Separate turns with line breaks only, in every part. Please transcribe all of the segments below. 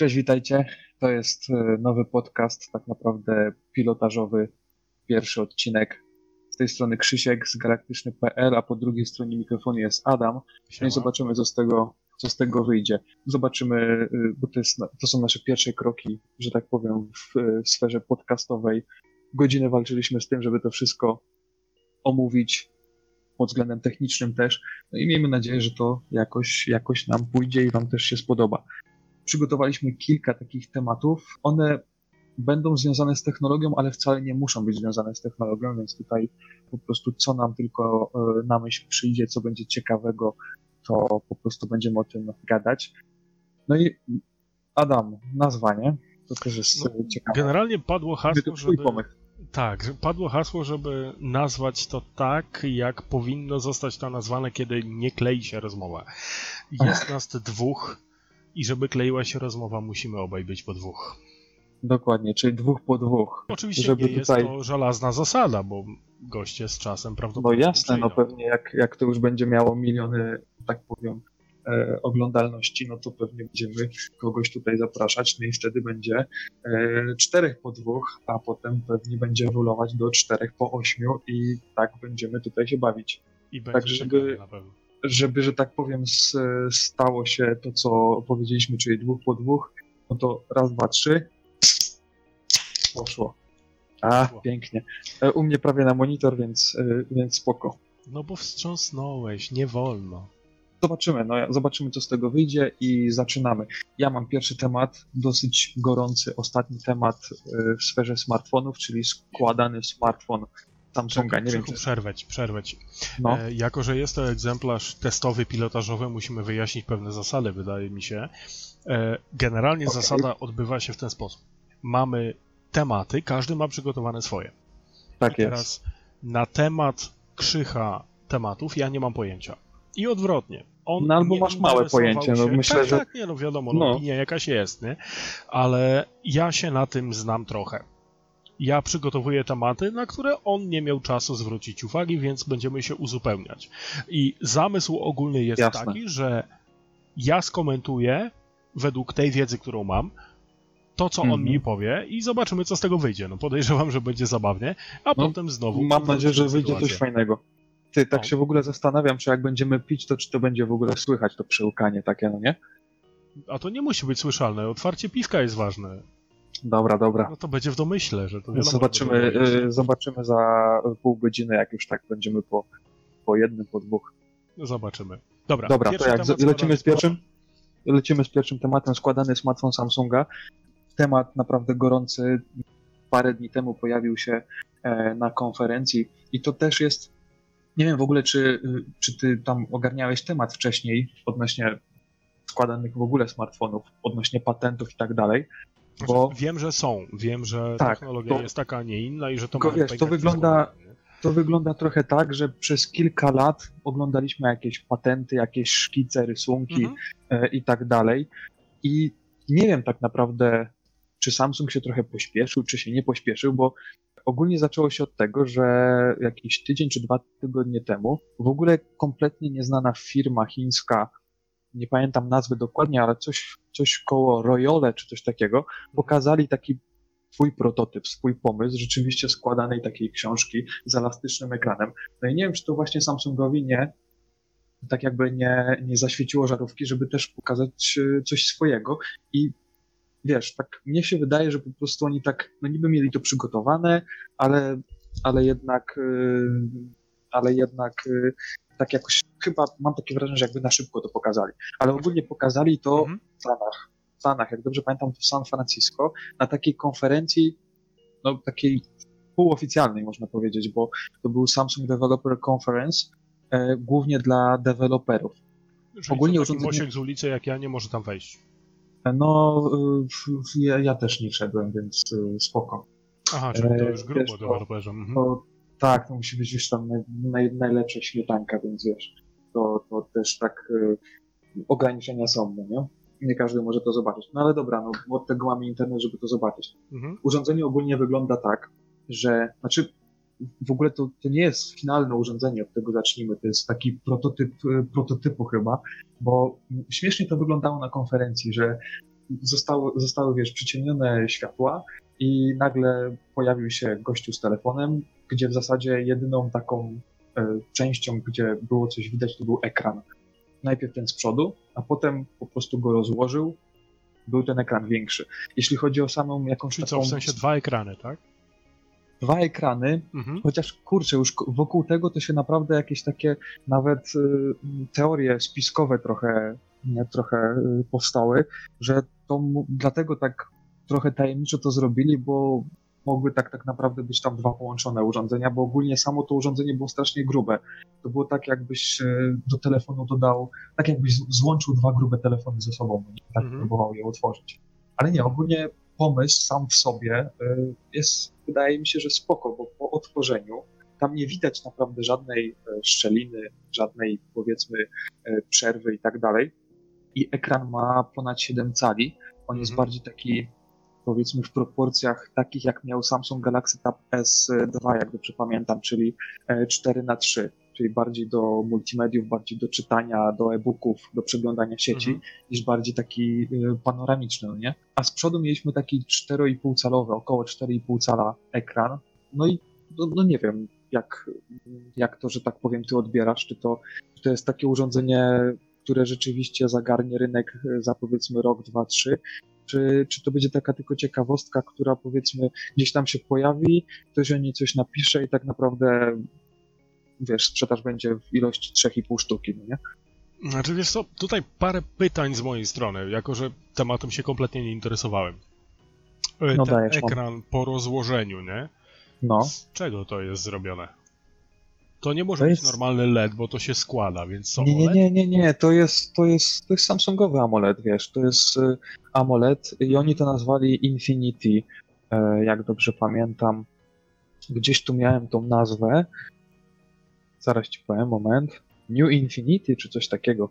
Cześć, witajcie. To jest e, nowy podcast, tak naprawdę pilotażowy, pierwszy odcinek. Z tej strony Krzysiek z galaktyczny.pl, a po drugiej stronie mikrofonu jest Adam. No i zobaczymy, co z tego, co z tego wyjdzie. Zobaczymy, e, bo to, jest, to są nasze pierwsze kroki, że tak powiem, w, w sferze podcastowej. Godzinę walczyliśmy z tym, żeby to wszystko omówić, pod względem technicznym też. No i miejmy nadzieję, że to jakoś, jakoś nam pójdzie i Wam też się spodoba przygotowaliśmy kilka takich tematów. One będą związane z technologią, ale wcale nie muszą być związane z technologią, więc tutaj po prostu co nam tylko e, na myśl przyjdzie, co będzie ciekawego, to po prostu będziemy o tym gadać. No i Adam, nazwanie, to też jest no, ciekawe.
Generalnie padło hasło, żeby... Tak, padło hasło, żeby nazwać to tak, jak powinno zostać to nazwane, kiedy nie klei się rozmowa. Jest nas dwóch, i żeby kleiła się rozmowa, musimy obaj być po dwóch.
Dokładnie, czyli dwóch po dwóch.
Oczywiście żeby nie tutaj... jest to żelazna zasada, bo goście z czasem prawdopodobnie
No jasne, no pewnie jak, jak to już będzie miało miliony, tak powiem, e, oglądalności, no to pewnie będziemy kogoś tutaj zapraszać, no i wtedy będzie e, czterech po dwóch, a potem pewnie będzie ewoluować do czterech po ośmiu i tak będziemy tutaj się bawić.
I będzie tak, żeby, na pewno
żeby, że tak powiem, stało się to, co powiedzieliśmy, czyli dwóch po dwóch, no to raz, dwa, trzy. Poszło. A, pięknie. E, u mnie prawie na monitor, więc, e, więc spoko.
No bo wstrząsnąłeś, nie wolno.
Zobaczymy, no zobaczymy, co z tego wyjdzie i zaczynamy. Ja mam pierwszy temat, dosyć gorący, ostatni temat e, w sferze smartfonów, czyli składany smartfon Samsunga, nie wiem. Czy...
Przerwać, przerwać. No. E, jako, że jest to egzemplarz testowy, pilotażowy, musimy wyjaśnić pewne zasady, wydaje mi się. E, generalnie okay. zasada odbywa się w ten sposób. Mamy tematy, każdy ma przygotowane swoje.
Tak
I teraz jest. na temat krzycha tematów ja nie mam pojęcia. I odwrotnie.
On no albo masz małe pojęcie, no myślę,
tak,
że...
Tak, nie no wiadomo, no, no. opinia jakaś jest, nie? Ale ja się na tym znam trochę ja przygotowuję tematy, na które on nie miał czasu zwrócić uwagi, więc będziemy się uzupełniać. I zamysł ogólny jest Jasne. taki, że ja skomentuję według tej wiedzy, którą mam, to, co on mm -hmm. mi powie i zobaczymy, co z tego wyjdzie. No podejrzewam, że będzie zabawnie, a no, potem znowu...
Mam nadzieję, że wyjdzie coś fajnego. Ty, tak się w ogóle zastanawiam, czy jak będziemy pić, to czy to będzie w ogóle słychać to przełkanie takie, no nie?
A to nie musi być słyszalne. Otwarcie piwka jest ważne.
Dobra, dobra.
No to będzie w domyśle, że to wiadomo,
Zobaczymy, y, zobaczymy za pół godziny, jak już tak będziemy po, po jednym, po dwóch.
No zobaczymy. Dobra,
dobra to jak lecimy z pierwszym? Lecimy z pierwszym tematem, składany smartfon Samsunga. Temat naprawdę gorący. Parę dni temu pojawił się e, na konferencji i to też jest, nie wiem w ogóle, czy, y, czy ty tam ogarniałeś temat wcześniej odnośnie składanych w ogóle smartfonów, odnośnie patentów i tak dalej,
bo... Wiem, że są. Wiem, że tak, technologia to... jest taka, a nie inna i że to ma
wiesz, to wygląda, to wygląda trochę tak, że przez kilka lat oglądaliśmy jakieś patenty, jakieś szkice, rysunki mhm. e, i tak dalej. I nie wiem tak naprawdę, czy Samsung się trochę pośpieszył, czy się nie pośpieszył, bo ogólnie zaczęło się od tego, że jakiś tydzień czy dwa tygodnie temu w ogóle kompletnie nieznana firma chińska nie pamiętam nazwy dokładnie, ale coś, coś koło Royole czy coś takiego, pokazali taki swój prototyp, swój pomysł rzeczywiście składanej takiej książki z elastycznym ekranem. No i nie wiem, czy to właśnie Samsungowi nie, tak jakby nie, nie zaświeciło żarówki, żeby też pokazać e, coś swojego i wiesz, tak mnie się wydaje, że po prostu oni tak, no niby mieli to przygotowane, ale, ale jednak, e, ale jednak e, tak jakoś chyba mam takie wrażenie, że jakby na szybko to pokazali. Ale ogólnie pokazali to mhm. w Stanach. W Stanach, jak dobrze pamiętam, w San Francisco, na takiej konferencji, no takiej półoficjalnej można powiedzieć, bo to był Samsung Developer Conference, e, głównie dla deweloperów.
Ogólnie urządzenie... Mosiek z ulicy jak ja nie może tam wejść.
E, no, ja, ja, też nie wszedłem, więc e, spoko.
Aha, czyli to już grubo deweloperzy. Mhm. To,
tak, to musi być już tam naj, naj, najlepsza śmietanka, więc wiesz, to, to też tak y, ograniczenia są, no nie? Nie każdy może to zobaczyć. No ale dobra, no od tego mamy internet, żeby to zobaczyć. Mhm. Urządzenie ogólnie wygląda tak, że, znaczy w ogóle to, to nie jest finalne urządzenie, od tego zacznijmy, to jest taki prototyp, y, prototypu chyba, bo śmiesznie to wyglądało na konferencji, że zostały, zostały, wiesz, przyciemnione światła i nagle pojawił się gościu z telefonem, gdzie w zasadzie jedyną taką e, częścią, gdzie było coś widać, to był ekran. Najpierw ten z przodu, a potem po prostu go rozłożył, był ten ekran większy. Jeśli chodzi o samą jakąś
Czyli
taką...
w sensie dwa ekrany, tak?
Dwa ekrany,
Mhm.
chociaż kurczę, już wokół tego to się naprawdę jakieś takie nawet y, teorie spiskowe trochę, nie, trochę y, powstały, że to dlatego tak trochę tajemniczo to zrobili, bo mogły tak tak naprawdę być tam dwa połączone urządzenia, bo ogólnie samo to urządzenie było strasznie grube. To było tak jakbyś y, do telefonu dodał, tak jakbyś złączył dwa grube telefony ze sobą, tak
Mhm.
próbował je otworzyć. Ale nie, ogólnie pomysł sam w sobie y, jest, wydaje mi się, że spoko, bo po otworzeniu tam nie widać naprawdę żadnej e, szczeliny, żadnej powiedzmy e, przerwy i tak dalej. I ekran ma ponad 7 cali. On jest
Mhm.
bardziej taki, powiedzmy, w proporcjach takich, jak miał Samsung Galaxy Tab S2, jak dobrze pamiętam, czyli e, 4 na 3 czyli bardziej do multimediów, bardziej do czytania, do e-booków, do przeglądania sieci,
Mhm.
niż bardziej taki y, panoramiczny, no nie? A z przodu mieliśmy taki 4,5 calowy, około 4,5 cala ekran. No i no, no nie wiem, jak, jak to, że tak powiem, ty odbierasz, czy to, czy to jest takie urządzenie, które rzeczywiście zagarnie rynek za powiedzmy rok, dwa, trzy, czy, czy to będzie taka tylko ciekawostka, która powiedzmy gdzieś tam się pojawi, ktoś o niej coś napisze i tak naprawdę wiesz, sprzedaż będzie w ilości 3,5 sztuki, no nie?
Znaczy wiesz co, tutaj parę pytań z mojej strony, jako że tematem się kompletnie nie interesowałem.
No
Ten
dajesz, mam.
ekran po rozłożeniu, nie?
No.
Z czego to jest zrobione? To nie może
To
być
jest-
normalny LED, bo to się składa, więc co?
Nie, nie, nie, nie, nie, to jest, to jest, to jest Samsungowy AMOLED, wiesz, to jest y, AMOLED i oni to nazwali Infinity, e, jak dobrze pamiętam. Gdzieś tu miałem tą nazwę. Zaraz ci powiem, moment. New Infinity, czy coś takiego.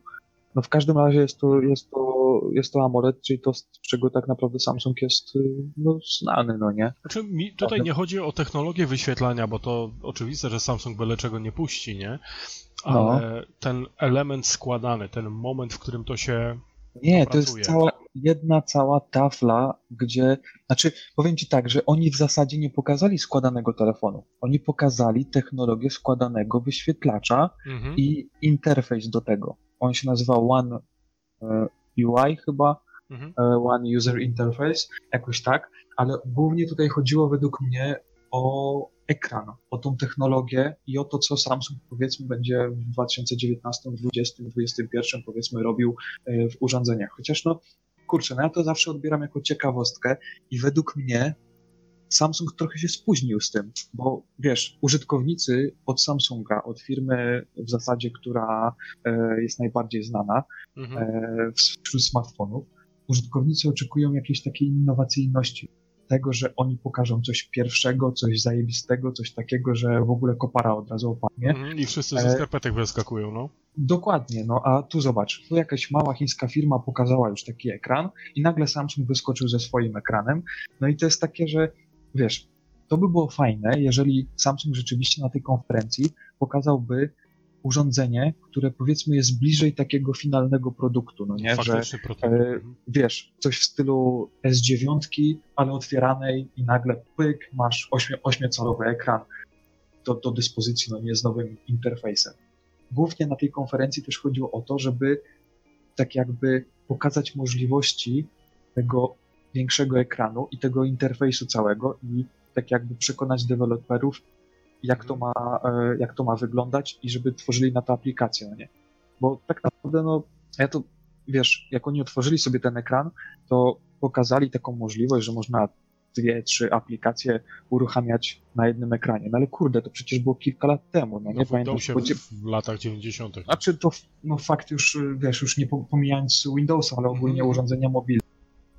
No w każdym razie jest to, jest to, jest to AMOLED, czyli to, z czego tak naprawdę Samsung jest y, no, znany, no nie?
Znaczy, mi tutaj nie chodzi o technologię wyświetlania, bo to oczywiste, że Samsung byle czego nie puści, nie?
No.
Ale ten element składany, ten moment, w którym to się.
Nie, to jest cała, jedna cała tafla, gdzie, znaczy, powiem Ci tak, że oni w zasadzie nie pokazali składanego telefonu. Oni pokazali technologię składanego wyświetlacza
Mhm.
i interfejs do tego. On się nazywa One e, UI chyba,
Mhm.
e, One User Interface, jakoś tak, ale głównie tutaj chodziło według mnie o ekran, o tą technologię i o to, co Samsung powiedzmy będzie w 2019, 2020, 2021 powiedzmy robił e, w urządzeniach. Chociaż no, kurczę, no ja to zawsze odbieram jako ciekawostkę i według mnie Samsung trochę się spóźnił z tym, bo wiesz, użytkownicy od Samsunga, od firmy w zasadzie, która e, jest najbardziej znana,
Mhm.
e, wśród smartfonów, użytkownicy oczekują jakiejś takiej innowacyjności. Tego, że oni pokażą coś pierwszego, coś zajebistego, coś takiego, że w ogóle kopara od razu opadnie.
Mhm. I wszyscy ze
E,
skarpetek wyskakują, no.
Dokładnie, no a tu zobacz, tu jakaś mała chińska firma pokazała już taki ekran i nagle Samsung wyskoczył ze swoim ekranem. No i to jest takie, że wiesz, to by było fajne, jeżeli Samsung rzeczywiście na tej konferencji pokazałby urządzenie, które powiedzmy jest bliżej takiego finalnego produktu, no nie, że
Faktyczny
e, wiesz, coś w stylu S9, ale otwieranej i nagle pyk, masz 8, 8-calowy ekran do, do dyspozycji, no nie z nowym interfejsem. Głównie na tej konferencji też chodziło o to, żeby tak jakby pokazać możliwości tego większego ekranu i tego interfejsu całego i tak jakby przekonać deweloperów, jak to ma, e, jak to ma wyglądać i żeby tworzyli na to aplikację, no nie? Bo tak naprawdę, no, ja to, wiesz, jak oni otworzyli sobie ten ekran, to pokazali taką możliwość, że można dwie, trzy aplikacje uruchamiać na jednym ekranie. No ale kurde, to przecież było kilka lat temu, no nie
No,
pamiętam.
Windowsie
spodzie-
w latach 90.
Znaczy to, no fakt już, wiesz, już nie po- pomijając Windowsa, ale ogólnie
Mhm.
urządzenia mobilne.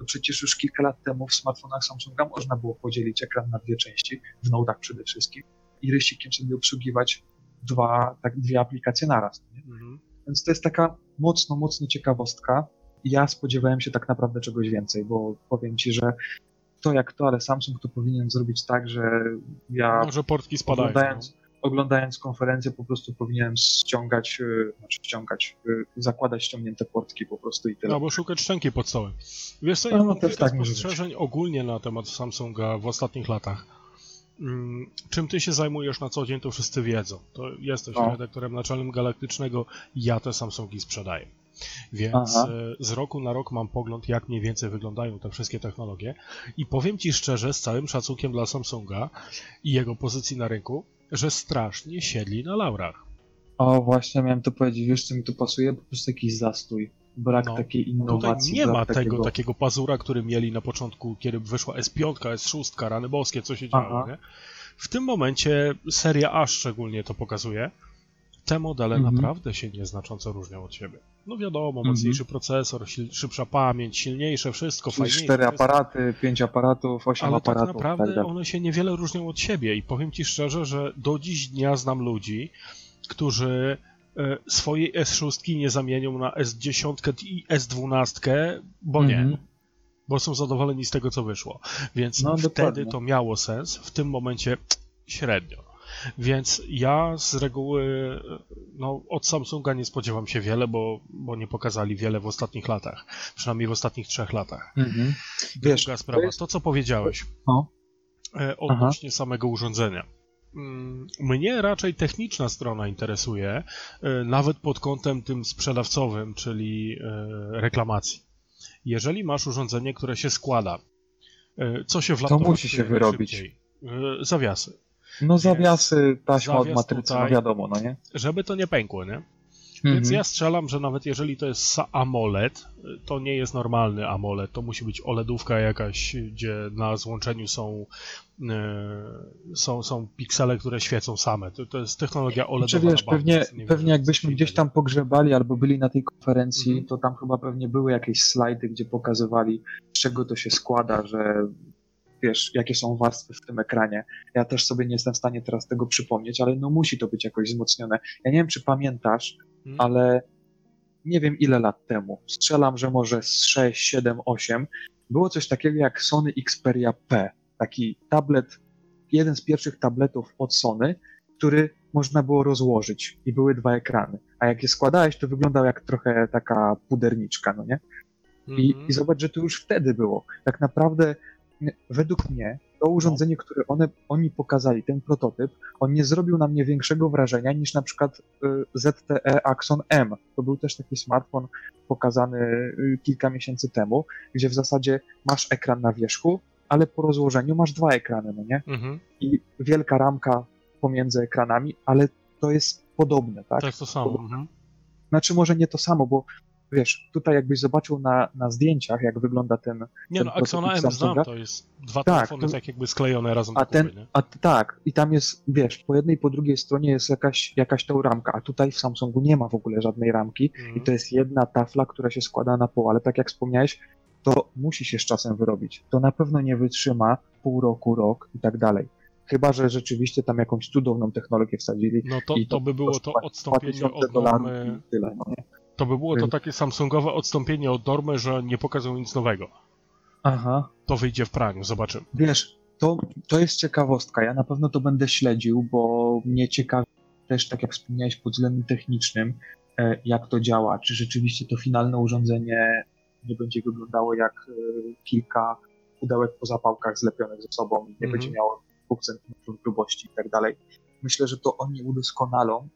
To przecież już kilka lat temu w smartfonach Samsunga można było podzielić ekran na dwie części, w nodach przede wszystkim, i rysikiem sobie obsługiwać dwa, tak, dwie aplikacje naraz.
Mhm.
Więc to jest taka mocno, mocno ciekawostka. Ja spodziewałem się tak naprawdę czegoś więcej, bo powiem ci, że to jak to, ale Samsung to powinien zrobić tak, że ja
No, że portki spadają.
oglądając, oglądając konferencję po prostu powinienem ściągać, y, znaczy ściągać, y, zakładać ściągnięte portki po prostu i tyle.
No, bo szukać szczęki pod stołem. Wiesz co, ja
No,
mam
też tak
spostrzeżeń ogólnie na temat Samsunga w ostatnich latach. Mm, Czym ty się zajmujesz na co dzień, to wszyscy wiedzą. To jesteś
No.
redaktorem naczelnym Galaktycznego, ja te Samsungi sprzedaję. Więc
Aha.
e, z roku na rok mam pogląd, jak mniej więcej wyglądają te wszystkie technologie. I powiem ci szczerze, z całym szacunkiem dla Samsunga i jego pozycji na rynku, że strasznie siedli na laurach.
O, właśnie miałem to powiedzieć, wiesz co mi tu pasuje? Po prostu jakiś zastój, brak
No.
takiej
Tutaj
innowacji.
nie ma tego
takiego...
takiego pazura, który mieli na początku, kiedy wyszła S5, S6, rany boskie, co się działo, nie? W tym momencie seria A szczególnie to pokazuje. Te modele
Mhm.
naprawdę się nieznacząco różnią od siebie. No wiadomo,
Mhm.
mocniejszy procesor, szybsza pamięć, silniejsze, wszystko
Czyli
fajniejsze.
cztery aparaty, pięć aparatów, osiem
Ale tak
aparatów.
naprawdę
tak dalej.
one się niewiele różnią od siebie i powiem ci szczerze, że do dziś dnia znam ludzi, którzy e, swojej S6 nie zamienią na S10 i S12, bo nie.
Mhm.
Bo są zadowoleni z tego, co wyszło. Więc
No,
wtedy
dokładnie.
to miało sens, w tym momencie średnio. Więc ja z reguły no, od Samsunga nie spodziewam się wiele, bo, bo nie pokazali wiele w ostatnich latach. Przynajmniej w ostatnich trzech latach.
Mhm. Wiesz,
Druga sprawa, to, co powiedziałeś
No.
e, odnośnie samego urządzenia. Mm, Mnie raczej techniczna strona interesuje, e, nawet pod kątem tym sprzedawcowym, czyli e, reklamacji. Jeżeli masz urządzenie, które się składa, co się w laptopie
musi się wyrobić.
Zawiasy.
No zawiasy, taśma od matrycy, no
tutaj.
wiadomo, no nie?
Żeby to nie pękło, nie?
Mhm.
Więc ja strzelam, że nawet jeżeli to jest AMOLED, to nie jest normalny AMOLED, to musi być OLEDówka jakaś, gdzie na złączeniu są, e, są, są piksele, które świecą same. To, to jest technologia OLEDowa.
Czy wiesz, pewnie, pewnie jakbyśmy gdzieś tam pogrzebali albo byli na tej konferencji,
Mhm.
to tam chyba pewnie były jakieś slajdy, gdzie pokazywali, z czego to się składa, że wiesz, jakie są warstwy w tym ekranie. Ja też sobie nie jestem w stanie teraz tego przypomnieć, ale no musi to być jakoś wzmocnione. Ja nie wiem, czy pamiętasz,
Mhm.
ale nie wiem ile lat temu, strzelam, że może z 6, 7, 8, było coś takiego jak Sony Xperia P. Taki tablet, jeden z pierwszych tabletów od Sony, który można było rozłożyć i były dwa ekrany. A jak je składałeś, to wyglądał jak trochę taka puderniczka, no nie? I,
Mhm.
I zobacz, że to już wtedy było. Tak naprawdę, według mnie, to urządzenie, które one, oni pokazali, ten prototyp, on nie zrobił na mnie większego wrażenia niż na przykład y, ZTE Axon M. To był też taki smartfon pokazany y, kilka miesięcy temu, gdzie w zasadzie masz ekran na wierzchu, ale po rozłożeniu masz dwa ekrany, no nie?
Mhm.
I wielka ramka pomiędzy ekranami, ale to jest podobne, tak?
To jest to samo. Mhm.
Znaczy może nie to samo, bo wiesz, tutaj jakbyś zobaczył na, na zdjęciach, jak wygląda ten,
Nie
ten
no, Axona M znam, to jest dwa
Tak,
telefony
to-
tak jakby sklejone razem
A
kupy,
ten-
nie?
a tak, i tam jest, wiesz, po jednej i po drugiej stronie jest jakaś, jakaś tą ramka, a tutaj w Samsungu nie ma w ogóle żadnej ramki
Mhm.
i to jest jedna tafla, która się składa na pół, ale tak jak wspomniałeś, to musi się z czasem wyrobić. To na pewno nie wytrzyma pół roku, rok i tak dalej. Chyba, że rzeczywiście tam jakąś cudowną technologię wsadzili.
No to,
i
to by było to odstąpienie
2000
od normy.
tyle, no nie?
To by było to takie Samsungowe odstąpienie od normy, że nie pokazują nic nowego.
Aha,
To wyjdzie w praniu, zobaczymy.
Wiesz, to, to jest ciekawostka. Ja na pewno to będę śledził, bo mnie ciekawi też, tak jak wspomniałeś, pod względem technicznym, e, jak to działa. Czy rzeczywiście to finalne urządzenie nie będzie wyglądało jak e, kilka pudełek po zapałkach zlepionych ze sobą, nie
Mhm.
będzie miało 2 cm grubości i tak dalej. Myślę, że to oni udoskonalą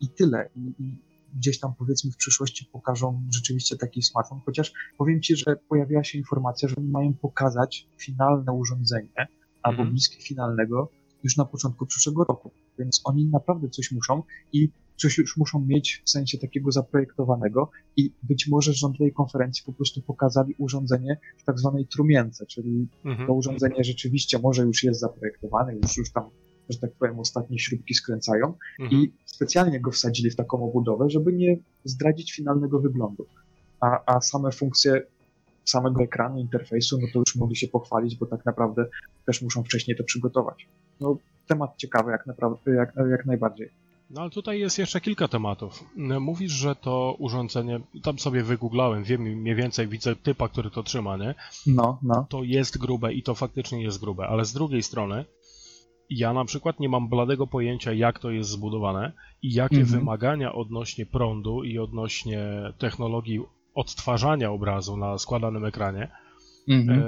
i tyle. I, i gdzieś tam powiedzmy w przyszłości pokażą rzeczywiście taki smartfon, chociaż powiem Ci, że pojawiła się informacja, że oni mają pokazać finalne urządzenie albo
Mhm.
bliskie finalnego już na początku przyszłego roku. Więc oni naprawdę coś muszą i coś już muszą mieć w sensie takiego zaprojektowanego i być może rząd tej konferencji po prostu pokazali urządzenie w tak zwanej trumience, czyli to
Mhm.
urządzenie rzeczywiście może już jest zaprojektowane, już, już tam, że tak powiem, ostatnie śrubki skręcają
Mhm.
i specjalnie go wsadzili w taką obudowę, żeby nie zdradzić finalnego wyglądu. A, a same funkcje samego ekranu, interfejsu, no to już mogli się pochwalić, bo tak naprawdę też muszą wcześniej to przygotować. No, temat ciekawy jak, naprawdę, jak, jak najbardziej.
No ale tutaj jest jeszcze kilka tematów. Mówisz, że to urządzenie, tam sobie wygooglałem, wiem mniej więcej, widzę typa, który to trzyma, nie?
No, no.
To jest grube i to faktycznie jest grube, ale z drugiej strony Ja na przykład nie mam bladego pojęcia, jak to jest zbudowane i jakie mhm. wymagania odnośnie prądu i odnośnie technologii odtwarzania obrazu na składanym ekranie mhm. e,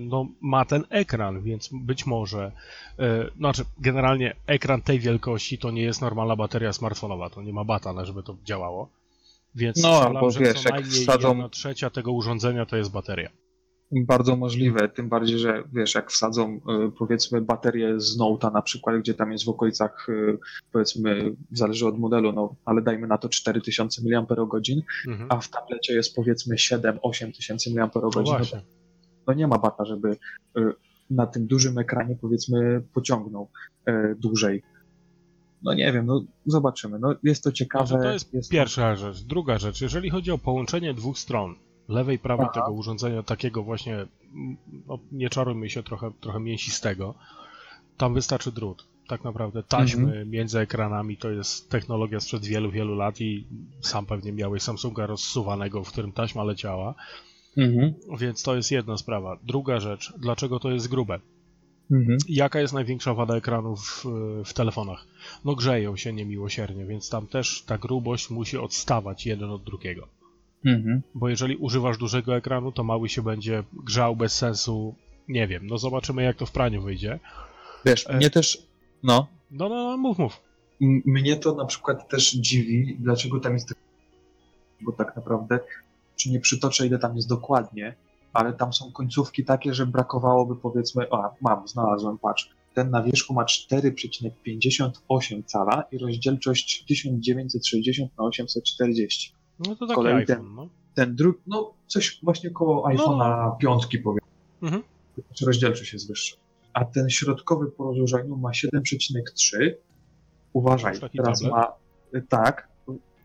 no, ma ten ekran, więc być może, e, znaczy generalnie ekran tej wielkości to nie jest normalna bateria smartfonowa, to nie ma batana, żeby to działało. Więc no, strzelam, że wiesz, co najmniej wsadzą... jedna trzecia tego urządzenia to jest bateria.
Bardzo możliwe, tym bardziej, że wiesz, jak wsadzą y, powiedzmy baterię z Note'a na przykład, gdzie tam jest w okolicach y, powiedzmy, zależy od modelu, no ale dajmy na to 4000 mAh, mhm. a w tablecie jest powiedzmy 7-8 tysięcy mAh, no, no, nie ma bata, żeby y, na tym dużym ekranie powiedzmy pociągnął dłużej. No nie wiem, no zobaczymy. No jest to ciekawe. No
to jest, jest pierwsza rzecz. Druga rzecz, jeżeli chodzi o połączenie dwóch stron, lewej, prawej Aha. tego urządzenia, takiego właśnie, no, nie czarujmy się, trochę, trochę mięsistego, tam wystarczy drut. Tak naprawdę taśmy mhm. między ekranami to jest technologia sprzed wielu, wielu lat i sam pewnie miałeś Samsunga rozsuwanego, w którym taśma leciała. Mhm. Więc to jest jedna sprawa. Druga rzecz, dlaczego to jest grube? Mhm. Jaka jest największa wada ekranów w, w, telefonach? No grzeją się niemiłosiernie, więc tam też ta grubość musi odstawać jeden od drugiego. Mhm. Bo jeżeli używasz dużego ekranu, to mały się będzie grzał bez sensu. Nie wiem, no zobaczymy jak to w praniu wyjdzie.
Wiesz, e... mnie też. No.
No, no, no, mów, mów.
M mnie to na przykład też dziwi, dlaczego tam jest. Bo tak naprawdę, czy nie przytoczę, ile tam jest dokładnie, ale tam są końcówki takie, że brakowałoby powiedzmy. A, mam, znalazłem, patrz. Ten na wierzchu ma 4,58 cala i rozdzielczość 1960 na 840.
No to taki kolei iPhone, ten, no.
Ten drugi, no coś właśnie koło iPhone'a no. piątki powiem. Mhm. Rozdzielczość jest wyższa. A ten środkowy po rozłożeniu ma 7,3. Uważaj, teraz tablet. ma tak,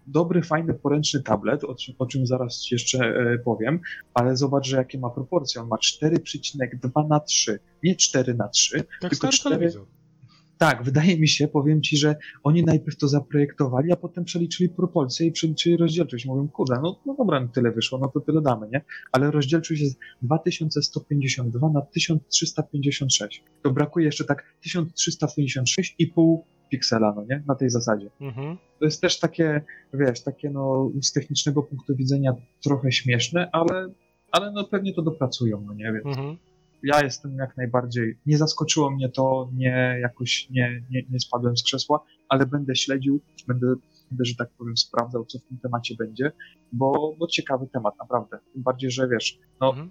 dobry, fajny, poręczny tablet, o czym, o czym zaraz jeszcze e, powiem, ale zobacz, że jakie ma proporcje. On ma 4,2 na 3, nie 4 na 3,
tak tylko 4, telewizor.
Tak, wydaje mi się, powiem ci, że oni najpierw to zaprojektowali, a potem przeliczyli proporcje i przeliczyli rozdzielczość. Mówią, kurde, no, no dobra, no tyle wyszło, no to tyle damy, nie? Ale rozdzielczość jest 2152 na 1356. To brakuje jeszcze tak 1356,5 piksela, no nie? Na tej zasadzie. Mhm. To jest też takie, wiesz, takie no z technicznego punktu widzenia trochę śmieszne, ale, ale no pewnie to dopracują, no nie? Więc... Mhm ja jestem jak najbardziej, nie zaskoczyło mnie to, nie jakoś nie, nie, nie spadłem z krzesła, ale będę śledził, będę, będę, że tak powiem, sprawdzał, co w tym temacie będzie, bo, bo ciekawy temat, naprawdę. Tym bardziej, że wiesz, no, mhm.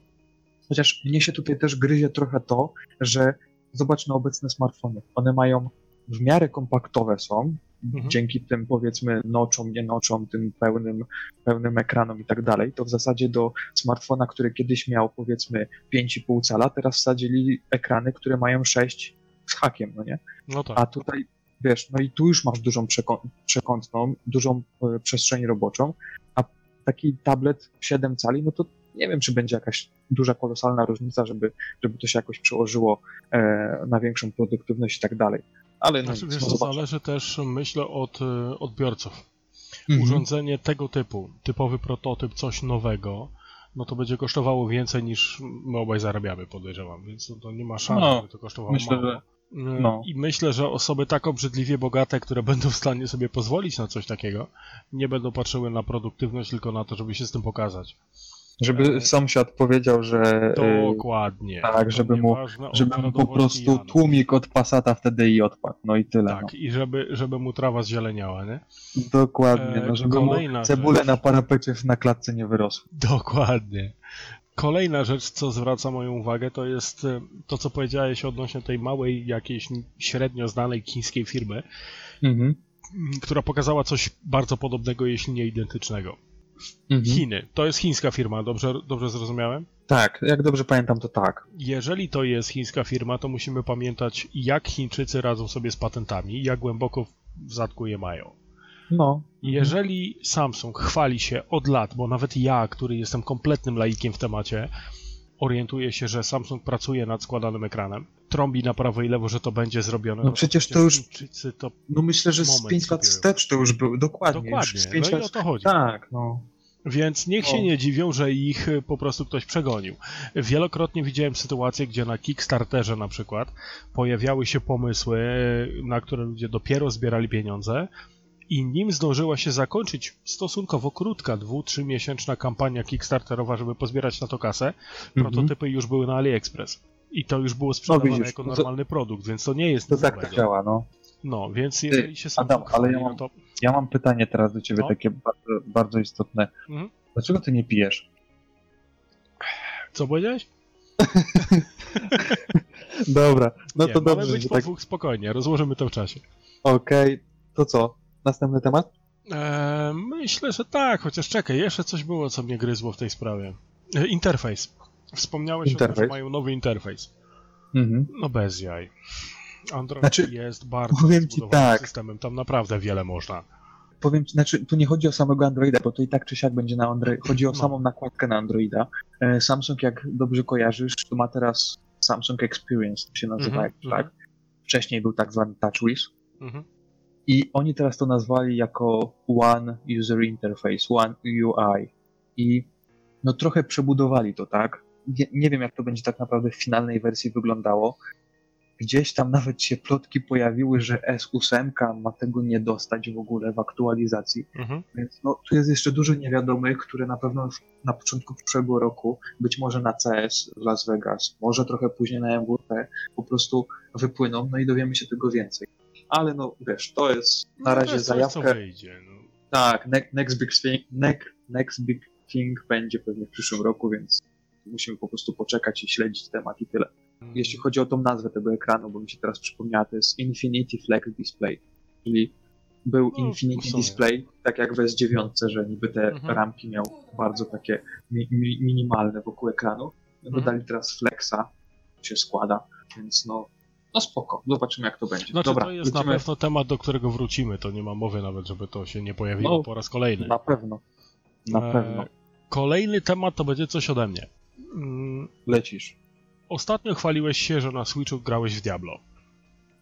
chociaż mnie się tutaj też gryzie trochę to, że zobacz na obecne smartfony. One mają w miarę kompaktowe są, mhm. dzięki tym powiedzmy noczom, nie noczom, tym pełnym, pełnym ekranom i tak dalej, to w zasadzie do smartfona, który kiedyś miał powiedzmy 5,5 cala, teraz wsadzili ekrany, które mają 6 z hakiem, no nie? No tak. A tutaj wiesz, no i tu już masz dużą przekątną, dużą e, przestrzeń roboczą, a taki tablet 7 cali, no to nie wiem, czy będzie jakaś duża, kolosalna różnica, żeby, żeby to się jakoś przełożyło e, na większą produktywność i tak dalej. Ale
no, znaczy, wiesz, to zależy też, myślę, od e, odbiorców. Mhm. Urządzenie tego typu, typowy prototyp, coś nowego, no to będzie kosztowało więcej niż my obaj zarabiamy, podejrzewam, więc to nie ma szans, no, żeby to kosztowało myślę, mało. Że... E, no. I myślę, że osoby tak obrzydliwie bogate, które będą w stanie sobie pozwolić na coś takiego, nie będą patrzyły na produktywność, tylko na to, żeby się z tym pokazać.
Żeby e, sąsiad powiedział, że.
E, Dokładnie.
Tak, żeby mu, żeby mu po prostu tłumik od pasata wtedy i odpadł. No i tyle.
Tak, no. i żeby, żeby mu trawa zzieleniała, nie?
Dokładnie, no, żeby mu cebulę na parapecie na klatce nie wyrosły.
Dokładnie. Kolejna rzecz, co zwraca moją uwagę, to jest e, to, co powiedziałeś odnośnie tej małej, jakiejś średnio znanej chińskiej firmy, mhm. która pokazała coś bardzo podobnego, jeśli nie identycznego. Mhm. Chiny. To jest chińska firma, dobrze, dobrze zrozumiałem?
Tak, jak dobrze pamiętam, to tak.
Jeżeli to jest chińska firma, to musimy pamiętać, jak Chińczycy radzą sobie z patentami, jak głęboko w zadku je mają. No. Jeżeli Samsung chwali się od lat, bo nawet ja, który jestem kompletnym laikiem w temacie, orientuję się, że Samsung pracuje nad składanym ekranem, trąbi na prawo i lewo, że to będzie zrobione.
No, no przecież to już. To no myślę, że z 5 lat wstecz to już był. Dokładnie.
Dokładnie.
Już
z 5 no lat... i o to chodzi.
Tak, no.
Więc niech się nie dziwią, że ich y, po prostu ktoś przegonił. Wielokrotnie widziałem sytuacje, gdzie na Kickstarterze na przykład pojawiały się pomysły, y, na które ludzie dopiero zbierali pieniądze i nim zdążyła się zakończyć stosunkowo krótka, dwu, trzy miesięczna kampania Kickstarterowa, żeby pozbierać na to kasę,
Mhm.
prototypy już były na AliExpress. I to już było sprzedawane
widzisz,
jako
no to-
normalny produkt, więc to nie jest
To tak to działa, no.
No, więc jeżeli się sam
Adam, ale ja
no
mam-
to
Ja mam pytanie teraz do ciebie,
No.
takie bardzo, bardzo istotne.
Mhm.
Dlaczego ty nie pijesz?
co powiedziałeś?
Dobra, no
nie,
to
mamy
dobrze,
być
że
po
tak.
dwóch spokojnie, rozłożymy to w czasie.
Okej, to co? Następny temat?
Eee, myślę, że tak, chociaż czekaj, jeszcze coś było, co mnie gryzło w tej sprawie. E, interfejs. Wspomniałeś o tym, że
Interfejs?
mają nowy interfejs.
Mhm.
No bez jaj. Android
Znaczy,
jest bardzo
powiem ci tak.
systemem, tam naprawdę wiele można.
Powiem ci, znaczy tu nie chodzi o samego Androida, bo to i tak czy siak będzie na Android. Chodzi o
No.
samą nakładkę na Androida. E, Samsung, jak dobrze kojarzysz, to ma teraz Samsung Experience, to się nazywa,
Mhm,
jak, tak? Wcześniej był tak zwany TouchWiz.
Mhm.
I oni teraz to nazwali jako One User Interface, One UI. I no trochę przebudowali to, tak? Nie, nie wiem, jak to będzie tak naprawdę w finalnej wersji wyglądało. Gdzieś tam nawet się plotki pojawiły, że S8 ma tego nie dostać w ogóle w aktualizacji.
Mhm.
Więc no, tu jest jeszcze dużo niewiadomych, które na pewno w- na początku przyszłego roku, być może na CS w Las Vegas, może trochę później na MWP, po prostu wypłyną, no i dowiemy się tego więcej. Ale no wiesz, to jest na
No, to
razie
jest coś, co
zajawka.
wyjdzie. No.
Tak, ne- next big thing, next, next big thing będzie pewnie w przyszłym roku, więc musimy po prostu poczekać i śledzić temat i tyle. Jeśli chodzi o tą nazwę tego ekranu, bo mi się teraz przypomniała, to jest Infinity Flex Display, czyli był
No,
Infinity. Display, tak jak w S9, że niby te
Mhm.
ramki miał bardzo takie mi, mi, minimalne wokół ekranu.
Mhm.
Dodali teraz Flexa, się składa, więc no, no spoko, zobaczymy jak to będzie.
Znaczy,
Dobra,
to jest na pewno temat, do którego wrócimy. To nie ma mowy nawet, żeby to się nie pojawiło
No,
po raz kolejny.
Na pewno, na
E,
pewno.
Kolejny temat to będzie coś ode mnie. Mm,
Lecisz.
Ostatnio chwaliłeś się, że na Switchu grałeś w Diablo.